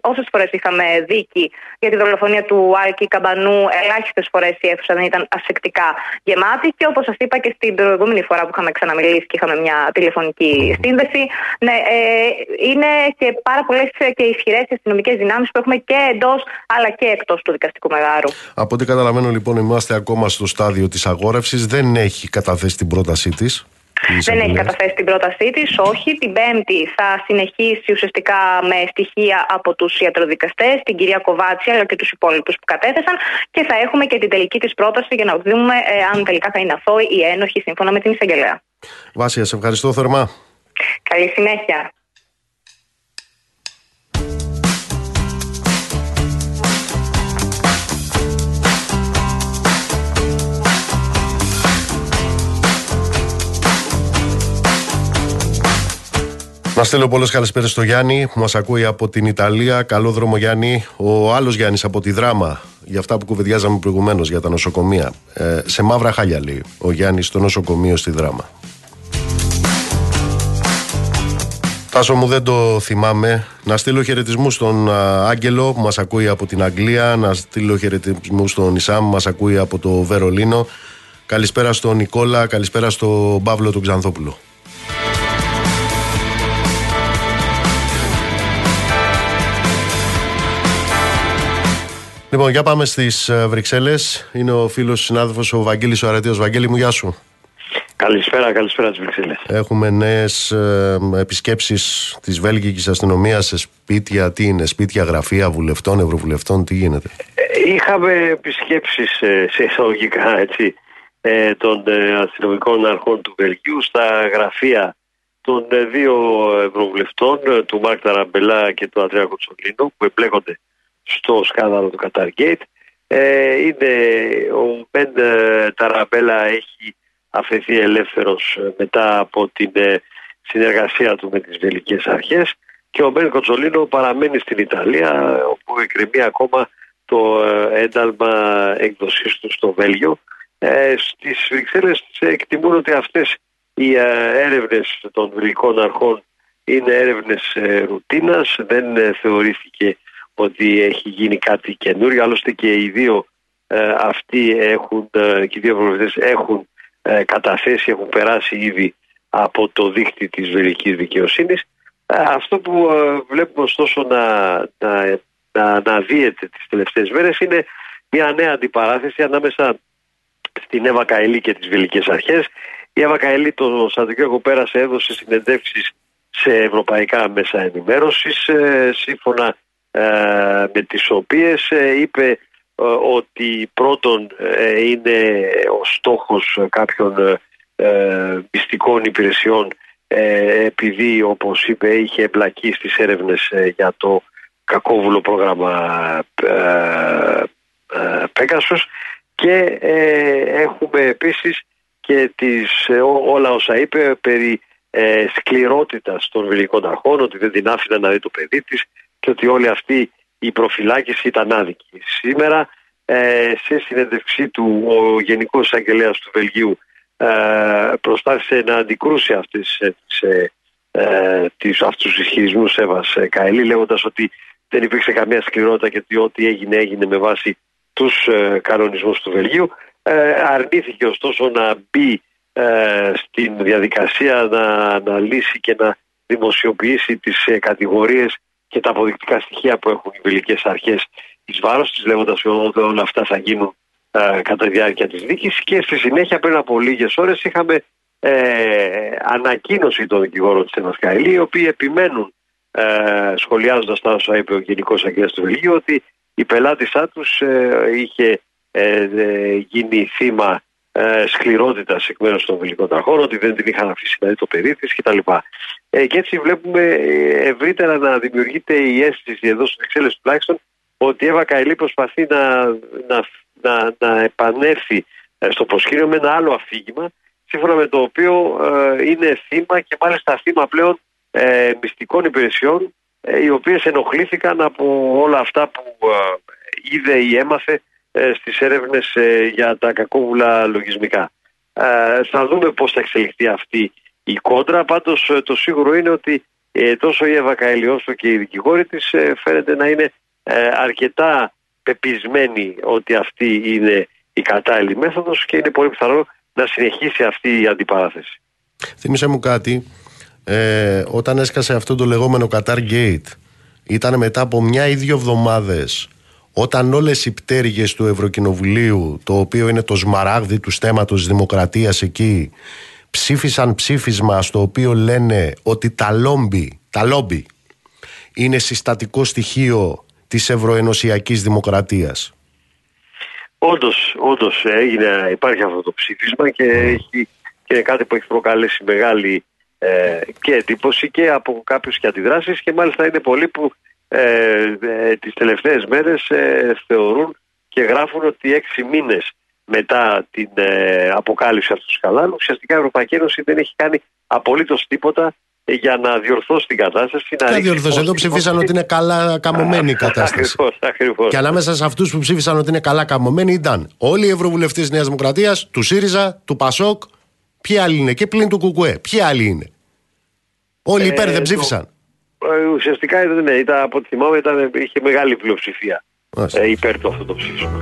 όσες φορές είχαμε δίκη για τη δολοφονία του Άλκη Καμπανού, ελάχιστες φορές η αίθουσα δεν ήταν ασεκτικά γεμάτη και όπως σας είπα και στην προηγούμενη φορά που είχαμε ξαναμιλήσει και είχαμε μια τηλεφωνική σύνδεση, ναι, ε, είναι και πάρα πολλές και ισχυρές αστυνομικές δυνάμεις που έχουμε και εντός αλλά και εκτός του δικαστικού μεγάρου. Από ό,τι καταλαβαίνω λοιπόν είμαστε ακόμα στο στάδιο της αγόρευσης, δεν έχει καταθέσει την πρότασή της. Δεν έχει καταθέσει την πρότασή της, όχι. Την Πέμπτη θα συνεχίσει ουσιαστικά με στοιχεία από τους ιατροδικαστές, την κυρία Κοβάτση αλλά και τους υπόλοιπους που κατέθεσαν και θα έχουμε και την τελική της πρόταση για να δούμε ε, αν τελικά θα είναι αθώοι ή ένοχοι σύμφωνα με την εισαγγελέα. Βάσια, σε ευχαριστώ θερμά. Καλή συνέχεια. Να στείλω πολλέ καλησπέρες στο Γιάννη που μας ακούει από την Ιταλία. Καλό δρόμο, Γιάννη. Ο άλλος Γιάννης από τη Δράμα, για αυτά που κουβεντιάζαμε προηγουμένως για τα νοσοκομεία. Ε, σε μαύρα χάλια λέει ο Γιάννης στο νοσοκομείο στη Δράμα. Τάσο μου δεν το θυμάμαι. Να στείλω χαιρετισμούς στον α, Άγγελο που μας ακούει από την Αγγλία. Να στείλω χαιρετισμούς στον Ισάμ που μας ακούει από το Βερολίνο. Καλησπέρα στον Νικόλα. Καλησπέρα στον Παύλο τον Ξανθόπουλο. Λοιπόν, για πάμε στις Βρυξέλλες. Είναι ο φίλος συνάδελφος ο Βαγγέλης ο Αρατίο. Βαγγέλη μου, γεια σου. Καλησπέρα, καλησπέρα τι Βρυξέλλες. Έχουμε νέες επισκέψεις της Βέλγικης αστυνομίας σε σπίτια. Τι είναι, σπίτια, γραφεία βουλευτών, ευρωβουλευτών, τι γίνεται; Ε, Είχαμε επισκέψεις σε εισαγωγικά έτσι, ε, των ε, αστυνομικών αρχών του Βελγίου στα γραφεία των ε, δύο ευρωβουλευτών, ε, του Μάρκ Ταραμπελά και του Αντρέα Κοτσολίνου, που εμπλέκονται στο σκάνδαλο του Qatar Gate. Ε, είναι, ο Μπεν ε, Ταραμπέλα έχει αφαιθεί ελεύθερος ε, μετά από την ε, συνεργασία του με τις βελικές αρχές και ο Μπεν Κοτσολίνο παραμένει στην Ιταλία όπου εκκρεμεί ακόμα το ε, ένταλμα έκδοσής του στο Βέλγιο. Ε, στις Βρυξέλλες εκτιμούν ότι αυτές οι ε, έρευνες των βελικών αρχών είναι έρευνες ε, ρουτίνας, δεν ε, θεωρήθηκε ότι έχει γίνει κάτι καινούριο. Άλλωστε και οι δύο ε, αυτοί έχουν, ε, και οι δύο ευρωβουλευτές έχουν ε, καταθέσει, έχουν περάσει ήδη από το δίκτυο της βελικής δικαιοσύνης. Ε, αυτό που ε, βλέπουμε ωστόσο να, να, να, να δίεται τις τελευταίες μέρες είναι μια νέα αντιπαράθεση ανάμεσα στην Εύα Καηλή και τις βελικές αρχές. Η Εύα Καηλή το Σαββατοκύριακο πέρασε, έδωσε συνεντεύξεις σε ευρωπαϊκά μέσα ενημέρωσης ε, σύμφωνα ε, με τις οποίες ε, είπε ε, ότι πρώτον ε, είναι ο στόχος κάποιων ε, μυστικών υπηρεσιών ε, επειδή όπως είπε είχε εμπλακεί στις έρευνες ε, για το κακόβουλο πρόγραμμα ε, ε, Pegasus. Και ε, έχουμε επίσης και τις, ε, ό- όλα όσα είπε περί ε, σκληρότητας των βελικών αρχών, ότι δεν την άφηναν να δει το παιδί της και ότι όλη αυτή η προφυλάκηση ήταν άδικη. Σήμερα ε, σε συνέντευξή του ο Γενικός Εισαγγελέας του Βελγίου ε, προσπάθησε να αντικρούσει αυτές, ε, τις, ε, ε, τις, αυτούς τους ισχυρισμούς Εύας ε, Καηλή λέγοντας ότι δεν υπήρξε καμία σκληρότητα και ότι ό,τι έγινε έγινε με βάση τους ε, κανονισμούς του Βελγίου. Ε, αρνήθηκε ωστόσο να μπει ε, στην διαδικασία να, να λύσει και να δημοσιοποιήσει τις ε, κατηγορίες και τα αποδεικτικά στοιχεία που έχουν οι βελικές αρχές εις βάρος της λέγοντας ότι όλα αυτά θα γίνουν ε, κατά τη διάρκεια της δίκης και στη συνέχεια πριν από λίγες ώρες είχαμε ε, ανακοίνωση των δικηγόρων της Εύας Καηλή οι οποίοι επιμένουν ε, σχολιάζοντας τα όσα είπε ο Γενικός Αγγέλας του Βελγίου ότι η πελάτησά τους ε, είχε ε, ε, γίνει θύμα ε, σκληρότητας εκ μέρους των βελικών αρχών, ότι δεν την είχαν αφήσει να δει το παιδί της κτλ. Ε, και έτσι βλέπουμε ε, ευρύτερα να δημιουργείται η αίσθηση εδώ στους Βρυξέλλες τουλάχιστον ότι η Εύα Καηλή προσπαθεί να, να, να, να επανέλθει ε, στο προσκήνιο με ένα άλλο αφήγημα σύμφωνα με το οποίο ε, είναι θύμα και μάλιστα θύμα πλέον ε, μυστικών υπηρεσιών ε, οι οποίες ενοχλήθηκαν από όλα αυτά που ε, είδε ή έμαθε ε, στις έρευνες ε, για τα κακόβουλα λογισμικά. Ε, θα δούμε πώς θα εξελιχθεί αυτή η κόντρα, πάντως ε, το σίγουρο είναι ότι ε, τόσο η Εύα Καηλή όσο και οι δικηγόροι της ε, φαίνεται να είναι ε, αρκετά πεπισμένοι ότι αυτή είναι η κατάλληλη μέθοδος και είναι πολύ πιθανό να συνεχίσει αυτή η αντιπαράθεση. Θύμισε μου κάτι. Ε, όταν έσκασε αυτό το λεγόμενο Qatar Gate, ήταν μετά από μια ή δύο εβδομάδες όταν όλες οι πτέρυγες του Ευρωκοινοβουλίου, το οποίο είναι το σμαράγδι του στέματος της δημοκρατίας εκεί, ψήφισαν ψήφισμα στο οποίο λένε ότι τα λόμπι, τα λόμπι είναι συστατικό στοιχείο της ευρωενωσιακής δημοκρατίας. Όντως, όντως έγινε, υπάρχει αυτό το ψήφισμα και, έχει, και είναι κάτι που έχει προκαλέσει μεγάλη ε, και εντύπωση και από κάποιους και αντιδράσεις και μάλιστα είναι πολλοί που ε, ε, τις τελευταίες μέρες ε, θεωρούν και γράφουν ότι έξι μήνες μετά την ε, αποκάλυψη αυτού του σκαλάνου ουσιαστικά η Ευρωπαϊκή Ένωση δεν έχει κάνει απολύτως τίποτα ε, για να διορθώσει την κατάσταση. Τι διορθώσει, εδώ ψηφίσαν ότι είναι καλά καμωμένη η κατάσταση. Ακριβώς, ακριβώς. Και ανάμεσα σε αυτούς που ψήφισαν ότι είναι καλά καμωμένοι ήταν όλοι οι ευρωβουλευτές της Νέας Δημοκρατίας, του ΣΥΡΙΖΑ, του ΠΑΣΟΚ. Ποιοι άλλοι είναι; Και πλην του ΚΚΕ. Ποιοι άλλοι είναι; Όλοι υπέρ Ε, δεν το- ψήφισαν. Ε, ουσιαστικά ναι, ήταν, από ό,τι θυμάμαι ήταν, είχε μεγάλη πλειοψηφία Μάλιστα. ε, υπέρ του αυτό το ψήφισμα.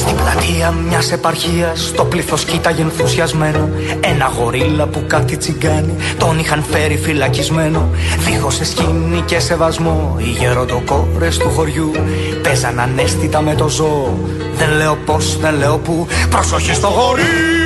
Στην πλατεία μιας επαρχίας το πλήθος κοίταγε ενθουσιασμένο. Ένα γορίλα που κάτι τσιγκάνει τον είχαν φέρει φυλακισμένο. Δίχως σε σκηνή και σεβασμό, οι γεροντοκόρες του χωριού παίζαν ανέστητα με το ζώο. Δεν λέω πώς, δεν λέω πού. Προσοχή στο γορίλα.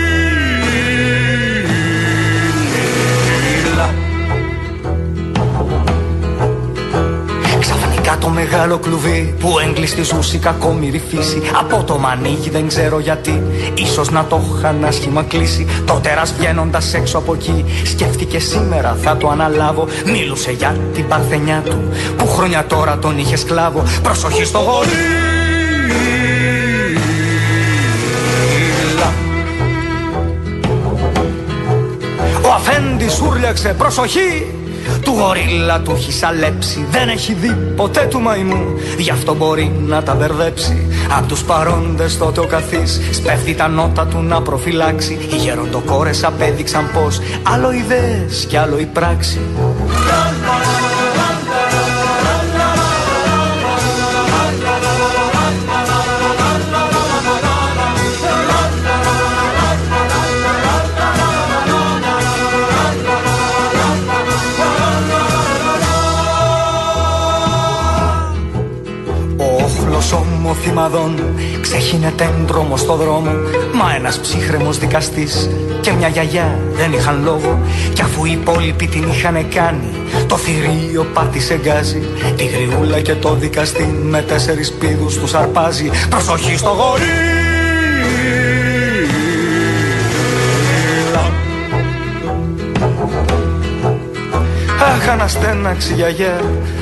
Το μεγάλο κλουβί που έγκλειστη ζούσε η κακόμοιρη φύση. Από το μανίκι δεν ξέρω γιατί Ίσως να το είχαν άσχημα κλείσει. Το τέρας βγαίνοντας έξω από εκεί Σκέφτηκε σήμερα θα το αναλάβω. Μίλουσε για την παρθενιά του Που χρόνια τώρα τον είχε σκλάβο. Προσοχή στο γορίλα Ο αφέντης ούρλιαξε προσοχή του γορίλα του έχει σαλέψει. Δεν έχει δει ποτέ του μαϊμού. Γι' αυτό μπορεί να τα μπερδέψει. Απ' τους παρόντες τότε ο καθής Σπέφτει τα νότα του να προφυλάξει. Οι γεροντοκόρες απέδειξαν πως Άλλο ιδέες κι άλλο η πράξη ομοθυμαδών ξέχυνεται έντρομο στο δρόμο Μα ένας ψύχρεμος δικαστής και μια γιαγιά δεν είχαν λόγο. Κι αφού οι υπόλοιποι την είχαν κάνει Το θηρίο πάτησε γκάζι Τη γριούλα και το δικαστή με τέσσερις πίδους τους αρπάζει. Προσοχή στο γορίλα Αχ, αναστέναξη γιαγιά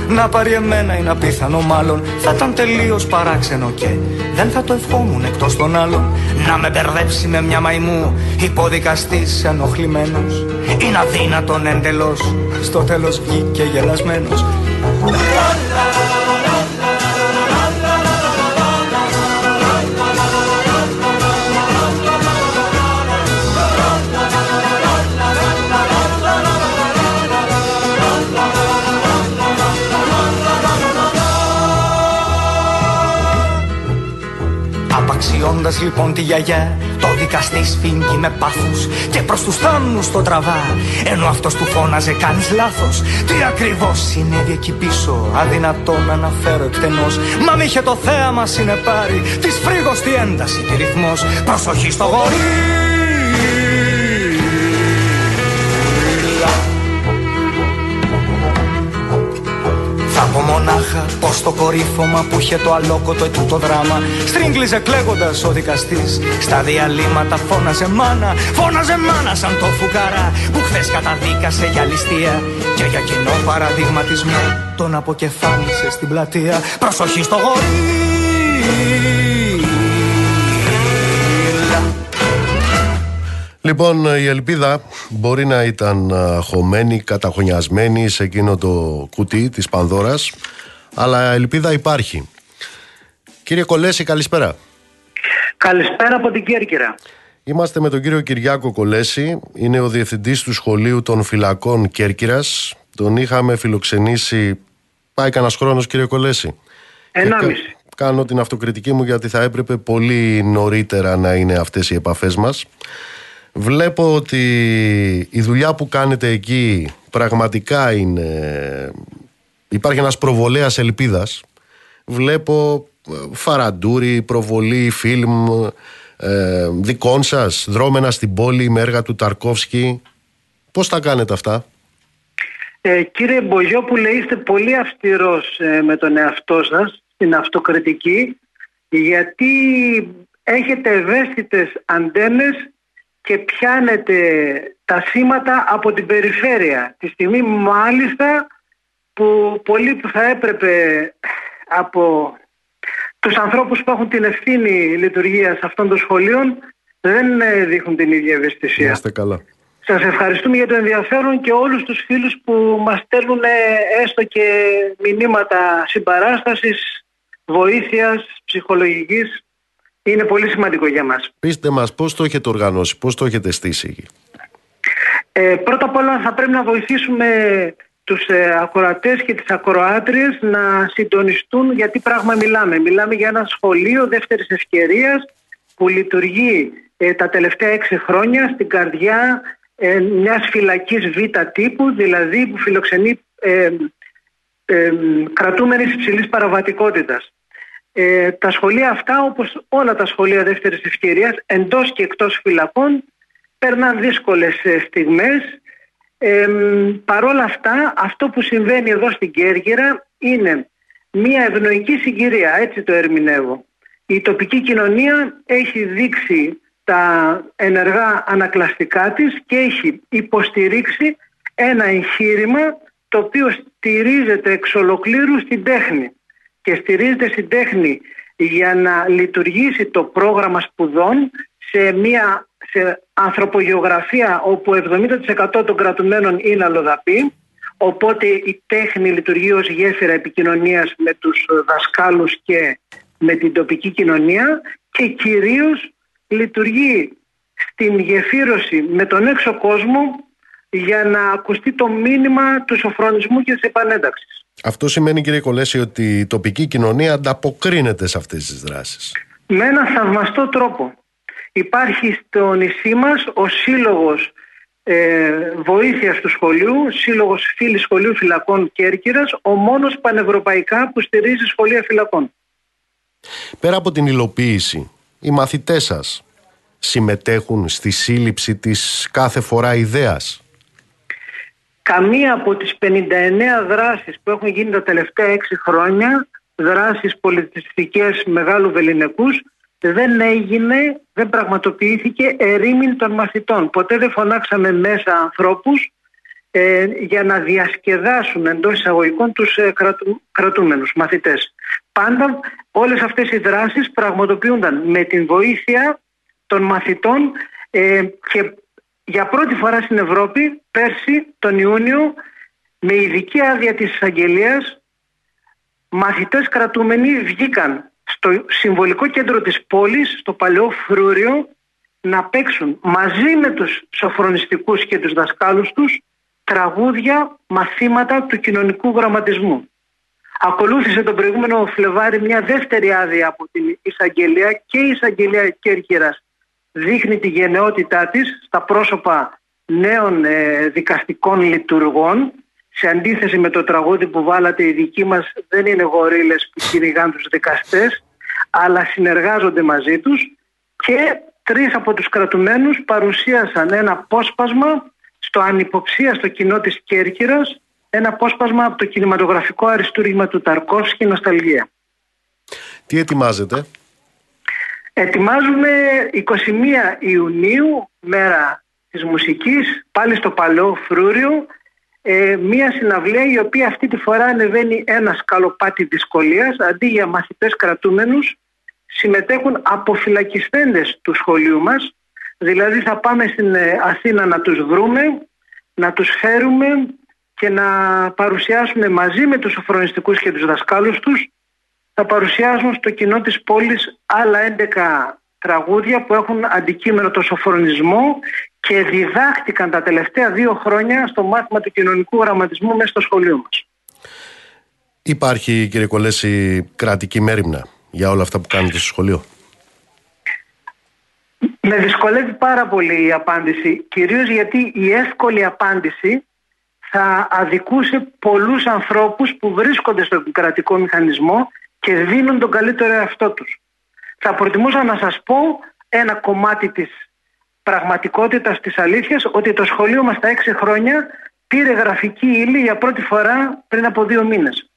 Να πάρει εμένα είναι απίθανο μάλλον. Θα ήταν τελείως παράξενο και Δεν θα το ευχόμουν εκτός των άλλων. Να με μπερδέψει με μια μαϊμού Υποδικαστής ενοχλημένος. Είναι αδύνατον εντελώς. Στο τέλος βγήκε γελασμένος Απαξιώντας λοιπόν τη γιαγιά Το δικαστή σφίγγει με πάθους Και προς τους θάμνους το τραβά. Ενώ αυτός του φώναζε κάνεις λάθος. Τι ακριβώς συνέβη εκεί πίσω. Αδυνατό να αναφέρω εκτενώς. Μα μ' είχε το θέαμα συνεπάρει. Της φρίγος τη ένταση τη ρυθμός. Προσοχή στο γορίλα μονάχα πως το κορύφωμα που είχε το αλόκοτο ετούτο δράμα. Στρίγκλιζε κλαίγοντας ο δικαστής. Στα διαλύματα φώναζε μάνα Φώναζε μάνα σαν το φουκαρά Που χθες καταδίκασε για ληστεία Και για κοινό παραδειγματισμό. Τον αποκεφάλισε στην πλατεία Προσοχή στο γορίλα Λοιπόν, η ελπίδα μπορεί να ήταν α, χωμένη, καταχωνιασμένη σε εκείνο το κουτί της Πανδώρας, αλλά ελπίδα υπάρχει. Κύριε Κολέση, καλησπέρα. Καλησπέρα από την Κέρκυρα. Είμαστε με τον κύριο Κυριάκο Κολέση, είναι ο διευθυντής του Σχολείου των Φυλακών Κέρκυρας. Τον είχαμε φιλοξενήσει, πάει κανένας χρόνος κύριε Κολέση; Ενάμιση. Και κα- Κάνω την αυτοκριτική μου γιατί θα έπρεπε πολύ νωρίτερα να είναι αυτές οι επαφές μας. Βλέπω ότι η δουλειά που κάνετε εκεί πραγματικά είναι... Υπάρχει ένας προβολέας ελπίδας. Βλέπω ε, φαραντούρι, προβολή, φιλμ ε, δικών σας, δρόμενα στην πόλη με έργα του Ταρκόφσκι. Πώς τα κάνετε αυτά; Ε, κύριε Μπογιόπουλε, είστε πολύ αυστηρός ε, με τον εαυτό σας στην αυτοκριτική γιατί έχετε ευαίσθητες αντένες και πιάνετε τα σήματα από την περιφέρεια. Τη στιγμή μάλιστα που πολλοί που θα έπρεπε από τους ανθρώπους που έχουν την ευθύνη λειτουργίας αυτών των σχολείων δεν ε, δείχνουν την ίδια ευαισθησία. Είστε καλά. Σας ευχαριστούμε για το ενδιαφέρον και όλους τους φίλους που μας στέλνουν έστω και μηνύματα συμπαράστασης, βοήθειας, ψυχολογικής. Είναι πολύ σημαντικό για μας. Πείστε μας πώς το έχετε οργανώσει, πώς το έχετε στήσει. Ε, πρώτα απ' όλα θα πρέπει να βοηθήσουμε τους ε, ακροατές και τις ακροάτριες να συντονιστούν για τι πράγμα μιλάμε. Μιλάμε για ένα σχολείο δεύτερης ευκαιρίας που λειτουργεί ε, τα τελευταία έξι χρόνια στην καρδιά ε, μιας φυλακής β τύπου, δηλαδή που φιλοξενεί ε, ε, κρατούμενης υψηλής παραβατικότητας. Ε, τα σχολεία αυτά, όπως όλα τα σχολεία δεύτερης ευκαιρίας, εντός και εκτός φυλακών, περνάνε δύσκολες ε, στιγμές. Ε, παρόλα αυτά, αυτό που συμβαίνει εδώ στην Κέρκυρα είναι μια ευνοϊκή συγκυρία, έτσι το ερμηνεύω. Η τοπική κοινωνία έχει δείξει τα ενεργά ανακλαστικά της και έχει υποστηρίξει ένα εγχείρημα το οποίο στηρίζεται εξ ολοκλήρου στην τέχνη και στηρίζεται στην τέχνη για να λειτουργήσει το πρόγραμμα σπουδών σε μια σε ανθρωπογεωγραφία όπου 70% των κρατουμένων είναι αλλοδαποί οπότε η τέχνη λειτουργεί ως γέφυρα επικοινωνίας με τους δασκάλους και με την τοπική κοινωνία και κυρίως λειτουργεί στην γεφύρωση με τον έξω κόσμο για να ακουστεί το μήνυμα του σοφρονισμού και της επανένταξης. Αυτό σημαίνει κύριε Κολέση ότι η τοπική κοινωνία ανταποκρίνεται σε αυτές τις δράσεις. Με ένα θαυμαστό τρόπο. Υπάρχει στο νησί μας ο σύλλογος ε, βοήθειας του σχολείου, σύλλογος φίλοι σχολείου φυλακών Κέρκυρας, ο μόνος πανευρωπαϊκά που στηρίζει σχολεία φυλακών. Πέρα από την υλοποίηση, οι μαθητές σας συμμετέχουν στη σύλληψη της κάθε φορά ιδέας; Καμία από τις 59 δράσεις που έχουν γίνει τα τελευταία 6 χρόνια, δράσεις πολιτιστικές μεγάλου βεληνικούς, δεν έγινε, δεν πραγματοποιήθηκε ερήμην των μαθητών. Ποτέ δεν φωνάξαμε μέσα ανθρώπους ε, για να διασκεδάσουν εντός εισαγωγικών τους ε, κρατου, κρατούμενους μαθητές. Πάντα όλες αυτές οι δράσεις πραγματοποιούνταν με την βοήθεια των μαθητών ε, και για πρώτη φορά στην Ευρώπη πέρσι τον Ιούνιο με ειδική άδεια της εισαγγελίας, μαθητές κρατούμενοι βγήκαν στο συμβολικό κέντρο της πόλης, στο παλαιό Φρούριο, να παίξουν μαζί με τους σοφρονιστικούς και τους δασκάλους τους τραγούδια, μαθήματα του κοινωνικού γραμματισμού. Ακολούθησε τον προηγούμενο Φλεβάρι μια δεύτερη άδεια από την εισαγγελία και η εισαγγελία Κέρκυρας δείχνει τη γενναιότητά της στα πρόσωπα νέων ε, δικαστικών λειτουργών σε αντίθεση με το τραγούδι που βάλατε οι δικοί μας δεν είναι γορίλες που κυνηγάν τους δικαστές αλλά συνεργάζονται μαζί τους και τρεις από τους κρατουμένους παρουσίασαν ένα απόσπασμα στο ανυποψία στο κοινό της Κέρκυρας ένα απόσπασμα από το κινηματογραφικό αριστούργημα του Ταρκόφσκι «Νοσταλγία». Τι ετοιμάζετε; Ετοιμάζουμε 21 Ιουνίου, μέρα της μουσικής, πάλι στο Παλαιό Φρούριο, ε, μία συναυλία η οποία αυτή τη φορά ανεβαίνει ένας σκαλοπάτι δυσκολίας, αντί για μαθητές κρατούμενους, συμμετέχουν αποφυλακιστέντες του σχολείου μας, δηλαδή θα πάμε στην ε, Αθήνα να τους βρούμε, να τους φέρουμε και να παρουσιάσουμε μαζί με τους σοφρονιστικούς και τους δασκάλους τους. Θα παρουσιάσουν στο κοινό της πόλης άλλα 11 τραγούδια που έχουν αντικείμενο το σοφρονισμό και διδάχτηκαν τα τελευταία δύο χρόνια στο μάθημα του κοινωνικού γραμματισμού μέσα στο σχολείο μας. Υπάρχει κύριε Κολέση κρατική μέρημνα για όλα αυτά που κάνετε στο σχολείο; Με δυσκολεύει πάρα πολύ η απάντηση, κυρίως γιατί η εύκολη απάντηση θα αδικούσε πολλούς ανθρώπους που βρίσκονται στον κρατικό μηχανισμό και δίνουν τον καλύτερο εαυτό τους. Θα προτιμούσα να σας πω ένα κομμάτι της πραγματικότητας της αλήθειας ότι το σχολείο μας τα έξι χρόνια πήρε γραφική ύλη για πρώτη φορά πριν από δύο μήνες.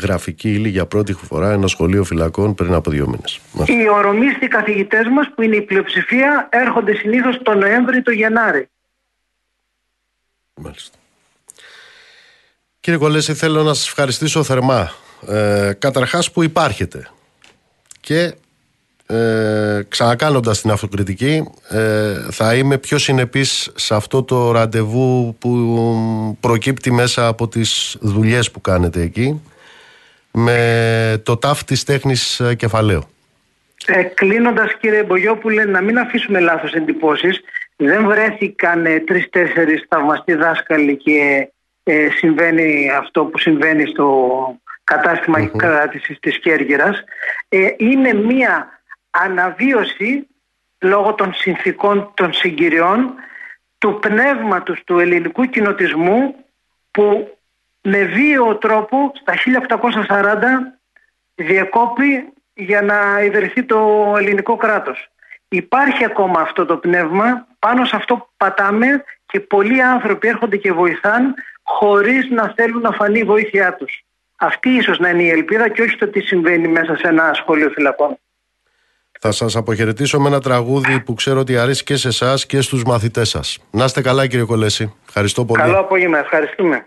γραφική ύλη για πρώτη φορά ένα σχολείο φυλακών πριν από δύο μήνες. Οι ορομίστοι καθηγητές μας που είναι η πλειοψηφία έρχονται συνήθως το Νοέμβρη το Γενάρη. Μάλιστα. Κύριε Κολέση, θέλω να σας ευχαριστήσω θερμά. Ε, καταρχάς που υπάρχετε και ε, ξανακάνοντας την αυτοκριτική ε, θα είμαι πιο συνεπής σε αυτό το ραντεβού που προκύπτει μέσα από τις δουλειές που κάνετε εκεί με το τάφ της τέχνης ε, κεφαλαίου. Ε, Κλείνοντας, κύριε Μπογιόπουλε, να μην αφήσουμε λάθος εντυπώσεις. Δεν βρέθηκαν ε, τρει-τέσσερι θαυμαστοί δάσκαλοι και ε, συμβαίνει αυτό που συμβαίνει στο κατάστημα mm-hmm. κράτησης της Κέρκυρας. Ε, είναι μία αναβίωση λόγω των συνθήκων των συγκυριών του πνεύματος του ελληνικού κοινοτισμού που με βίαιο τρόπο στα 1840 διεκόπη για να ιδρυθεί το ελληνικό κράτος. Υπάρχει ακόμα αυτό το πνεύμα, πάνω σε αυτό πατάμε και πολλοί άνθρωποι έρχονται και βοηθάν χωρίς να θέλουν να φανεί η βοήθειά τους. Αυτή ίσως να είναι η ελπίδα και όχι το τι συμβαίνει μέσα σε ένα σχολείο φυλακών. Θα σας αποχαιρετήσω με ένα τραγούδι που ξέρω ότι αρέσει και σε εσάς και στους μαθητές σας. Να είστε καλά κύριε Κολέση. Ευχαριστώ πολύ. Καλό απόγευμα. Ευχαριστούμε.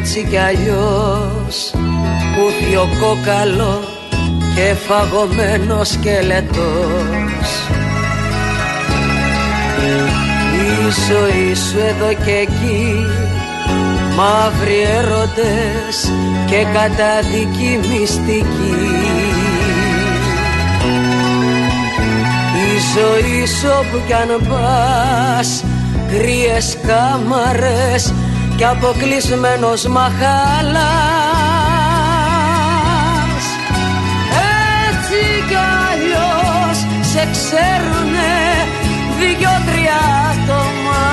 Έτσι κι αλλιώς. Που ο κόκαλος και φαγωμένος σκελετός. Η ζωή σου εδώ και εκεί μαύροι έρωτες και καταδική μυστική. Η ζωή σου όπου κι αν πας κρύες κάμαρες και αποκλεισμένος μαχάλας Έτσι κι αλλιώς σε ξέρουνε δυο-τρία άτομα.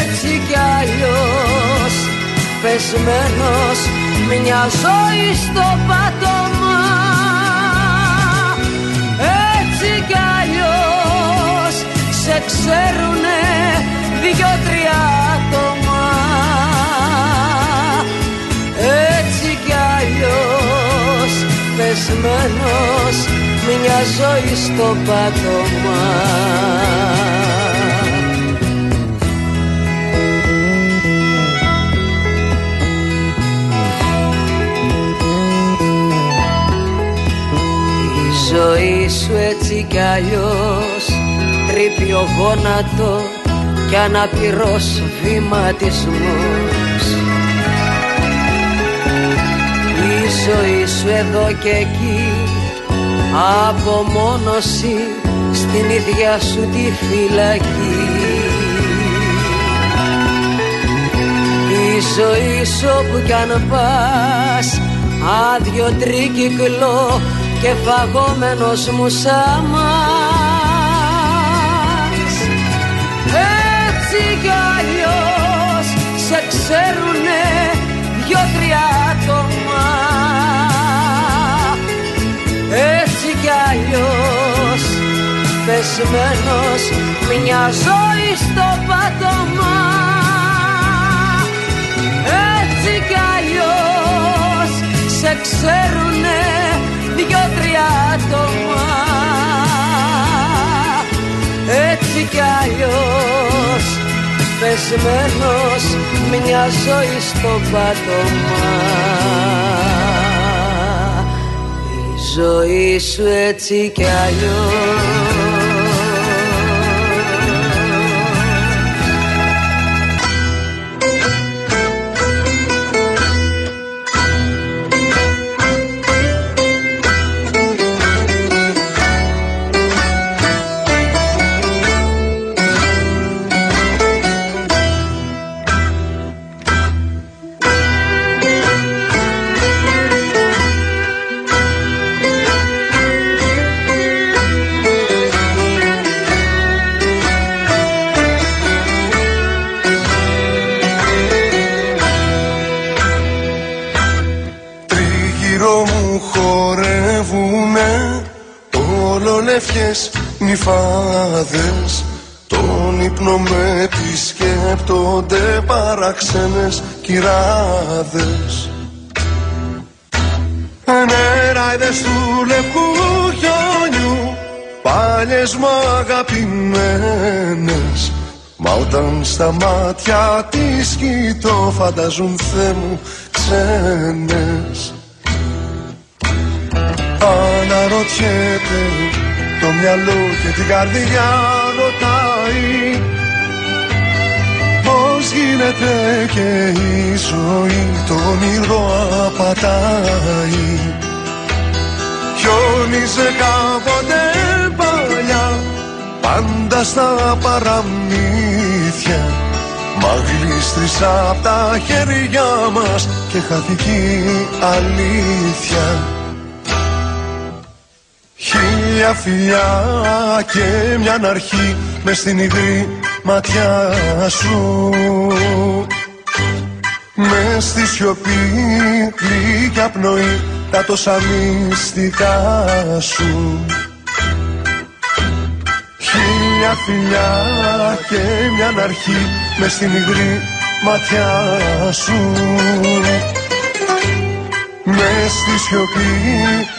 Έτσι κι αλλιώς πεσμένος μια ζωή στο πάτωμα. Έτσι κι αλλιώς σε ξέρουνε δυο-τρία άτομα. Έτσι κι αλλιώς πεσμένος μια ζωή στο πάτωμα. Η ζωή σου έτσι κι αλλιώς τρύπει ο γόνατος κι αναπηρός βηματισμός. Η ζωή σου εδώ και εκεί απομόνωση στην ίδια σου τη φυλακή. Η ζωή σου όπου κι αν πας άδειο τρίκυκλο και φαγόμενος μου σαμάς Έτσι κι αλλιώς σε ξέρουνε δυο-τρία άτομα. Έτσι κι αλλιώς πεσμένος μια ζωή στο πάτωμα. Έτσι κι αλλιώς σε ξέρουνε δυο-τρία άτομα. Έτσι κι αλλιώς πεσμένος μια ζωή στο πάτωμα. Η ζωή σου έτσι κι αλλιώς παραξένες κυράδες Νεράιδες του λευκού χιόνιου Πάλιες μου αγαπημένες. Μα όταν στα μάτια της κοιτώ Φανταζούν Θεέ μου ξένες. Αναρωτιέται το μυαλό και την καρδιά ρωτάει Πώς γίνεται και η ζωή το όνειρο απατάει. Χιόνιζε κάποτε παλιά πάντα στα παραμύθια. Μα γλίστρισα απ' τα χέρια μας και χάθηκε η αλήθεια. Χίλια φιλιά και μια αρχή μες στην υγρή ματιά σου. Μες στη σιωπή γλυκιά πνοή τα τόσα μυστικά σου. Χίλια φιλιά και μια αρχή μες στην υγρή ματιά σου. Μες στη σιωπή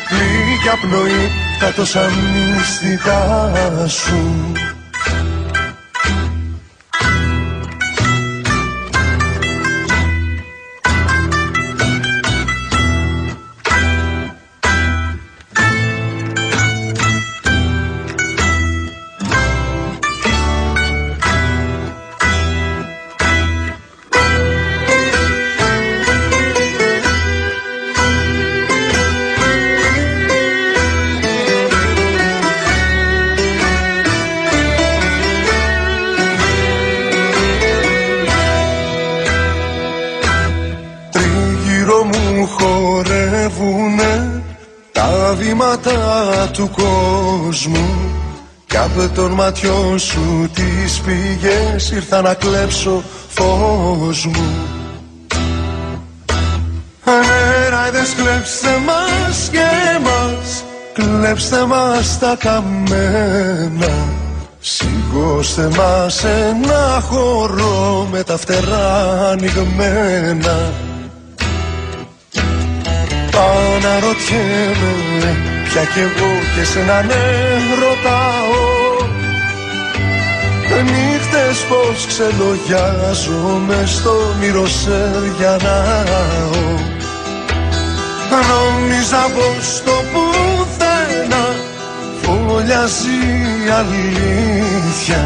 γλυκιά πνοή τα τόσα μυστικά σου των ματιών σου τις πηγές ήρθα να κλέψω φως μου. Ανέραιδες κλέψτε μας και μας κλέψτε μας τα καμένα. Σηκώστε μας ένα χώρο με τα φτερά ανοιγμένα. Αναρωτιέμαι πια κι εγώ και σε ένα ναι ρωτάω Νύχτες πως ξελογιάζομαι στο μυροσέριανάω Νόμιζα πως το πουθενά φωλιάζει η αλήθεια.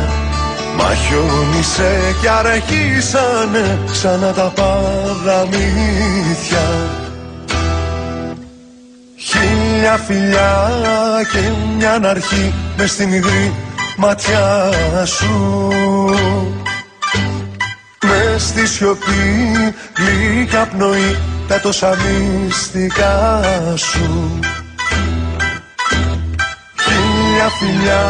Μα χιόνισε κι αρχίσανε ξανά τα παραμύθια. Χίλια φιλιά και μια αρχή μες στην υγρή ματιά σου. Μες στη σιωπή γλυκά πνοή τα τόσα μυστικά σου. Χίλια φιλιά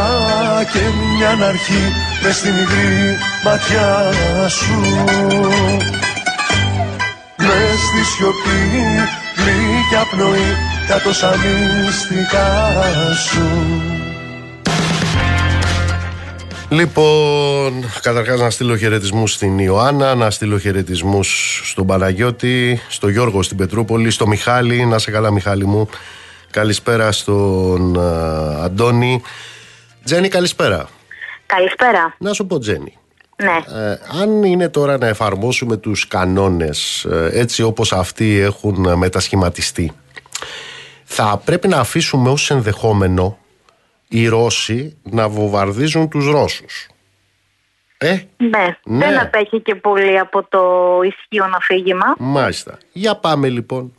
και μια αρχή μες στην υγρή ματιά σου. Μες στη σιωπή γλυκά πνοή τα τόσα μυστικά σου Λοιπόν, καταρχάς να στείλω χαιρετισμούς στην Ιωάννα, να στείλω χαιρετισμούς στον Παναγιώτη, στον Γιώργο στην Πετρούπολη, στο Μιχάλη. Να σε καλά, Μιχάλη μου. Καλησπέρα στον α, Αντώνη. Τζέννη, καλησπέρα. Καλησπέρα. Να σου πω, Τζέννη. Ναι. Ε, αν είναι τώρα να εφαρμόσουμε τους κανόνες ε, έτσι όπως αυτοί έχουν ε, μετασχηματιστεί θα πρέπει να αφήσουμε ως ενδεχόμενο οι Ρώσοι να βομβαρδίζουν τους Ρώσους. Ε, Ναι, Ναι. δεν απέχει και πολύ από το ισχύον αφήγημα. μάλιστα. Για πάμε λοιπόν.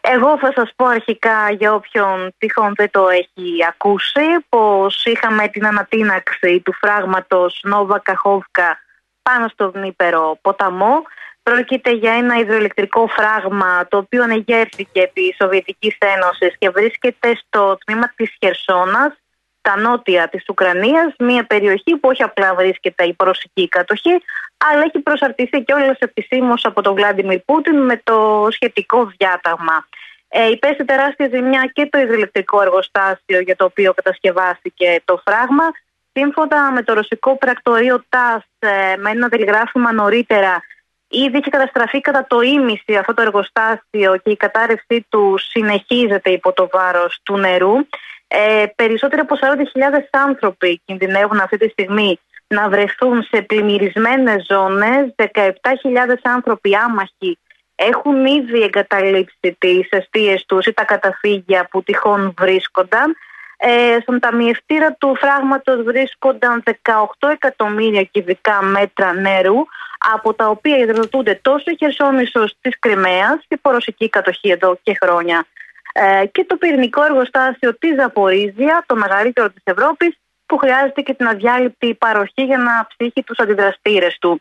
Εγώ θα σας πω αρχικά για όποιον τυχόν δεν το έχει ακούσει πως είχαμε την ανατείναξη του φράγματος Νόβα Καχόβκα πάνω στο Δνήπερο ποταμό. Πρόκειται για ένα υδροελεκτρικό φράγμα το οποίο ανεγέρθηκε επί Σοβιετικής Ένωσης και βρίσκεται στο τμήμα της Χερσόνας, τα νότια της Ουκρανίας, μια περιοχή που όχι απλά βρίσκεται η ρωσική κατοχή, αλλά έχει προσαρτηθεί και όλες επισήμως από τον Βλάντιμιρ Πούτιν με το σχετικό διάταγμα. Ε, υπέστη τεράστια ζημιά και το υδροελεκτρικό εργοστάσιο για το οποίο κατασκευάστηκε το φράγμα. Σύμφωνα με το ρωσικό πρακτορείο ΤΑΣ, ε, με ένα τηλεγράφημα νωρίτερα, ήδη είχε καταστραφεί κατά το ίμιση αυτό το εργοστάσιο και η κατάρρευσή του συνεχίζεται υπό το βάρος του νερού. Ε, περισσότεροι από 40.000 άνθρωποι κινδυνεύουν αυτή τη στιγμή να βρεθούν σε πλημμυρισμένες ζώνες. 17.000 άνθρωποι άμαχοι έχουν ήδη εγκαταλείψει τις αιστείες τους ή τα καταφύγια που τυχόν βρίσκονταν. Ε, στον ταμιευτήρα του φράγματος βρίσκονταν 18 εκατομμύρια κυβικά μέτρα νερού από τα οποία υδροδοτούνται τόσο η Χερσόνησος της Κρυμαίας και πορωσική κατοχή εδώ και χρόνια. Ε, και το πυρηνικό εργοστάσιο της Ζαπορίζια, το μεγαλύτερο της Ευρώπης, που χρειάζεται και την αδιάλειπτη παροχή για να ψύχει τους αντιδραστήρες του.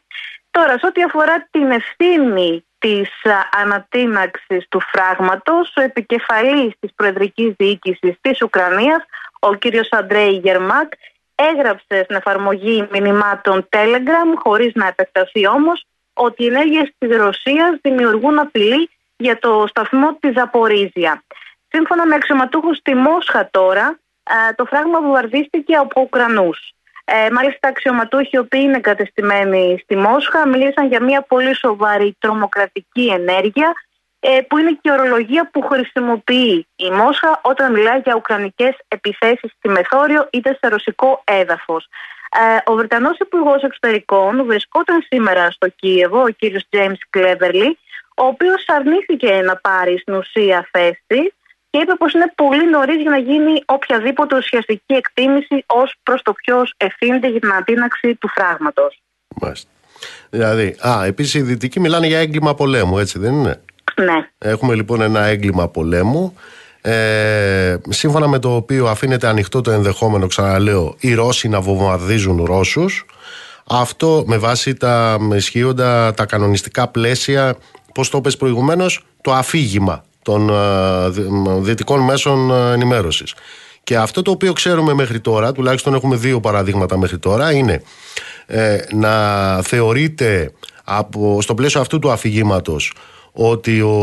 Τώρα, σε ό,τι αφορά την ευθύνη της ανατείναξης του φράγματος, ο επικεφαλής της Προεδρικής Διοίκησης της Ουκρανίας, ο κύριος Αντρέη Γερμάκ, έγραψε στην εφαρμογή μηνυμάτων Telegram, χωρίς να επεκταθεί όμως, ότι οι ενέργειες της Ρωσίας δημιουργούν απειλή για το σταθμό της Ζαπορίζια. Σύμφωνα με αξιωματούχους στη Μόσχα τώρα, το φράγμα βομβαρδίστηκε από Ουκρανούς. Ε, μάλιστα, αξιωματούχοι οι οποίοι είναι κατεστημένοι στη Μόσχα μίλησαν για μια πολύ σοβαρή τρομοκρατική ενέργεια ε, που είναι και η ορολογία που χρησιμοποιεί η Μόσχα όταν μιλάει για ουκρανικές επιθέσεις στη Μεθόριο είτε σε ρωσικό έδαφος. Ε, ο Βρετανός Υπουργός Εξωτερικών βρισκόταν σήμερα στο Κίεβο, ο κύριος James Κλέβερλι, ο οποίος αρνήθηκε να πάρει στην ουσία θέση και είπε πως είναι πολύ νωρίς για να γίνει οποιαδήποτε ουσιαστική εκτίμηση ως προς το ποιος ευθύνεται για την αντίναξη του φράγματος. Μάλιστα. Δηλαδή, α, επίσης οι δυτικοί μιλάνε για έγκλημα πολέμου, έτσι δεν είναι; Ναι. Έχουμε λοιπόν ένα έγκλημα πολέμου ε, σύμφωνα με το οποίο αφήνεται ανοιχτό το ενδεχόμενο, ξαναλέω, οι Ρώσοι να βομβαρδίζουν Ρώσους αυτό με βάση τα ισχύοντα τα κανονιστικά πλαίσια πώς το είπες προηγουμένως το αφήγημα των ε, δυτικών μέσων ε, ενημέρωσης. Και αυτό το οποίο ξέρουμε μέχρι τώρα, τουλάχιστον έχουμε δύο παραδείγματα μέχρι τώρα, είναι ε, να θεωρείται από, στο πλαίσιο αυτού του αφηγήματος ότι ο,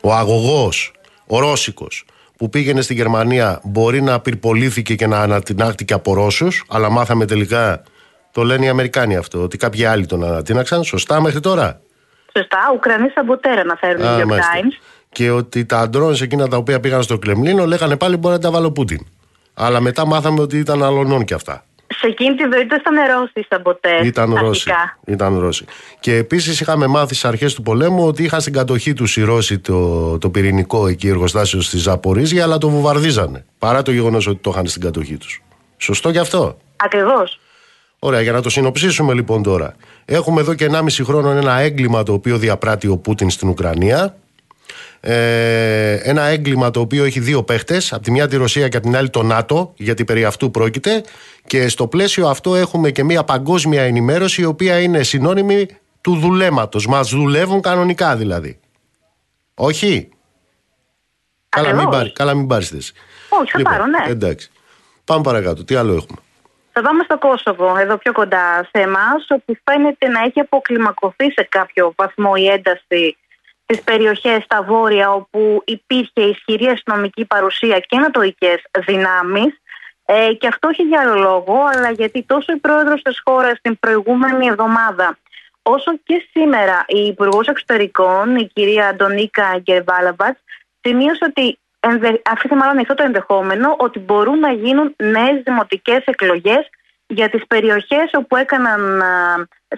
ο αγωγός, ο Ρώσικος, που πήγαινε στη Γερμανία μπορεί να πυρπολήθηκε και να ανατινάχτηκε από Ρώσους, αλλά μάθαμε τελικά, το λένε οι Αμερικάνοι αυτό, ότι κάποιοι άλλοι τον ανατείναξαν. Σωστά μέχρι τώρα; Σωστά, Ουκρανοί σαμποτέρα να φέρουν οι New York Times. Και ότι τα ντρόν εκείνα τα οποία πήγαν στο Κρεμλίνο λέγανε πάλι μπορεί να τα βάλω Πούτιν. Αλλά μετά μάθαμε ότι ήταν αλωνών και αυτά. Σε εκείνη τη ζωή ήταν Ρώσοι σαμποτέρ. Ήταν Ρώσοι. Ήταν Ρώσοι. Και επίσης είχαμε μάθει στις αρχές του πολέμου ότι είχαν στην κατοχή τους οι Ρώσοι το, το πυρηνικό εκεί εργοστάσιος στη Ζαπορίζια, αλλά το βομβαρδίζανε. Παρά το γεγονός ότι το είχαν στην κατοχή τους. Σωστό γι' αυτό; Ακριβώς. Ωραία, για να το συνοψίσουμε λοιπόν τώρα. Έχουμε εδώ και 1,5 χρόνο ένα έγκλημα το οποίο διαπράττει ο Πούτιν στην Ουκρανία. Ε, ένα έγκλημα το οποίο έχει δύο παίχτες, από τη μια τη Ρωσία και από την άλλη το ΝΑΤΟ, γιατί περί αυτού πρόκειται. Και στο πλαίσιο αυτό έχουμε και μια παγκόσμια ενημέρωση, η οποία είναι συνώνυμη του δουλέματος. Μας δουλεύουν κανονικά δηλαδή. Όχι; Καλά μην, πάρει, καλά μην πάρεις θέση. Όχι, θα λοιπόν, πάρω, ναι. Εντάξει. Πάμε παρακάτω. Τι άλλο έχουμε; Θα πάμε στο Κόσοβο, εδώ πιο κοντά σε εμάς, όπου φαίνεται να έχει αποκλιμακωθεί σε κάποιο βαθμό η ένταση στις περιοχές στα βόρεια, όπου υπήρχε ισχυρή αστυνομική παρουσία και ανατοικέ δυνάμεις. Ε, και αυτό όχι για άλλο λόγο, αλλά γιατί τόσο η πρόεδρος της χώρας την προηγούμενη εβδομάδα, όσο και σήμερα η Υπουργός Εξωτερικών, η κυρία Αντωνίκα Γκερβάλαμπατ, σημείωσε ότι αφήσε μάλλον αυτό το ενδεχόμενο ότι μπορούν να γίνουν νέες δημοτικές εκλογές για τις περιοχές όπου έκαναν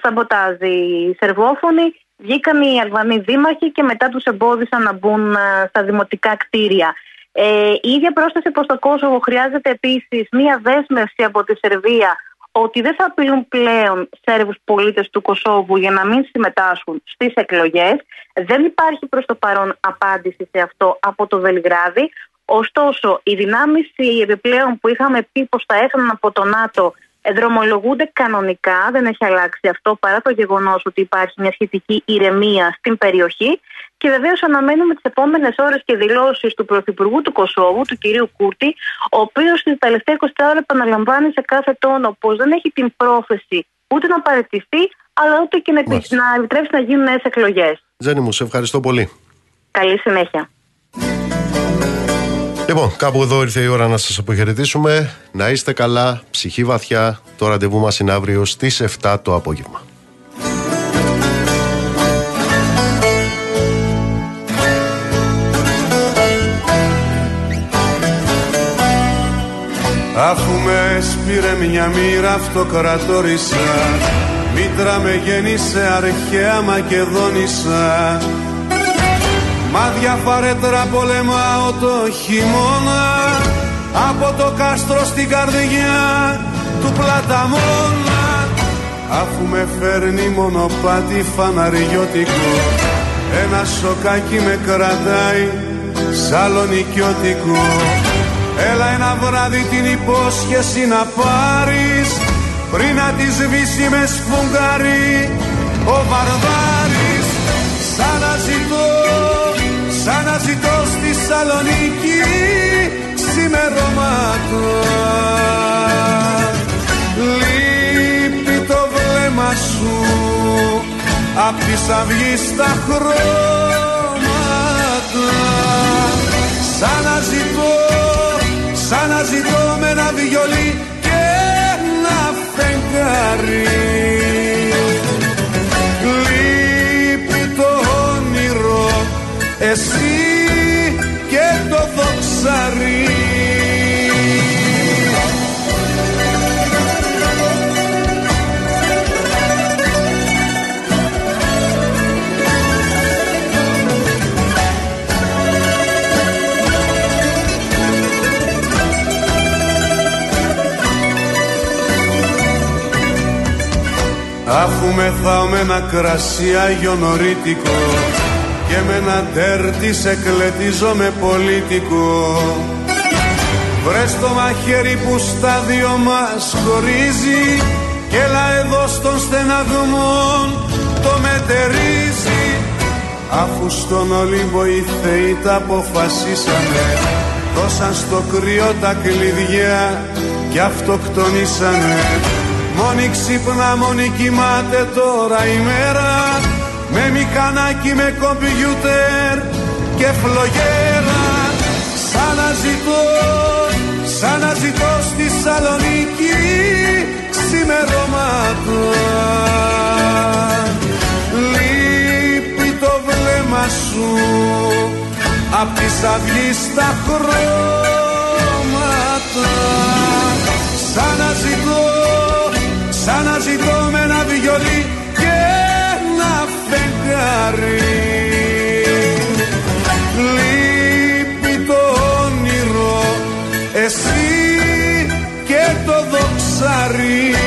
σαμποτάζ οι Σερβόφωνοι, βγήκαν οι Αλβανοί δήμαρχοι και μετά τους εμπόδισαν να μπουν στα δημοτικά κτίρια. Ε, η ίδια πρόσταση προς το Κόσοβο χρειάζεται επίσης μία δέσμευση από τη Σερβία ότι δεν θα απειλούν πλέον Σέρβους πολίτες του Κωσόβου για να μην συμμετάσχουν στις εκλογές. Δεν υπάρχει προς το παρόν απάντηση σε αυτό από το Βελιγράδι. Ωστόσο, οι δυνάμεις οι επιπλέον που είχαμε πει πως θα έφεραν από το ΝΑΤΟ δρομολογούνται κανονικά, δεν έχει αλλάξει αυτό παρά το γεγονός ότι υπάρχει μια σχετική ηρεμία στην περιοχή. Και βεβαίως αναμένουμε τις επόμενες ώρες και δηλώσεις του Πρωθυπουργού του Κωσόβου, του κυρίου Κούρτη, ο οποίος στην τελευταία 20 ώρα επαναλαμβάνει σε κάθε τόνο πως δεν έχει την πρόθεση ούτε να παραιτηθεί, αλλά ούτε και να, να επιτρέψει να γίνουν νέες εκλογές. Ζένι μου, σε ευχαριστώ πολύ. Καλή συνέχεια. Λοιπόν, κάπου εδώ ήρθε η ώρα να σας αποχαιρετήσουμε. Να είστε καλά, ψυχή βαθιά. Το ραντεβού μας είναι αύριο στις 7 το απόγευμα. Αφού με σπήρε μια μοίρα αυτοκρατόρισα. Μήτρα με γέννησε αρχαία Μακεδόνισσα. Μάδια φαρέτρα πολεμάω το χειμώνα. Από το κάστρο στην καρδιά του πλαταμόνα. Αφού με φέρνει μονοπάτι φαναριώτικο Ένα σοκάκι με κρατάει σαλονικιώτικο Έλα ένα βράδυ την υπόσχεση να πάρεις Πριν να τη σβήσει με σφουγγάρι. Ο Βαρδάρης Σαν να ζητώ, σαν να ζητώ στη Σαλονίκη ξημερώματα. Λείπει το βλέμμα σου απ' της αυγής τα χρώματα. Σαν να ζητώ Σαν να ζητώ με ένα βιολί και ένα φεγγάρι. Λείπει το όνειρο εσύ και το δοξαρί Αφού μεθάω με ένα κρασί αγιονορίτικο Και με ένα τέρτι σε κλετίζω με πολίτικο. Βρες το μαχαίρι που στα δυο μας χωρίζει Κι έλα εδώ στον στεναγμό το μετερίζει. Αφού στον Ολύμπο οι θεοί τα αποφασίσανε Δώσαν στο κρύο τα κλειδιά και αυτοκτονήσανε Μόνη ξύπνα, μόνη κοιμάται τώρα η μέρα. Με μηχανάκι, με κομπιούτερ και φλογέρα. Σαν να ζητώ, σαν να ζητώ στη Σαλονίκη ξημερώματα Λείπει το βλέμμα σου. Απ' της αυγής τα χρώματα. Σαν να ζητώ Σαν να ζητώ με ένα βιολί και ένα φεγγάρι. Λείπει το όνειρο εσύ και το δοξάρι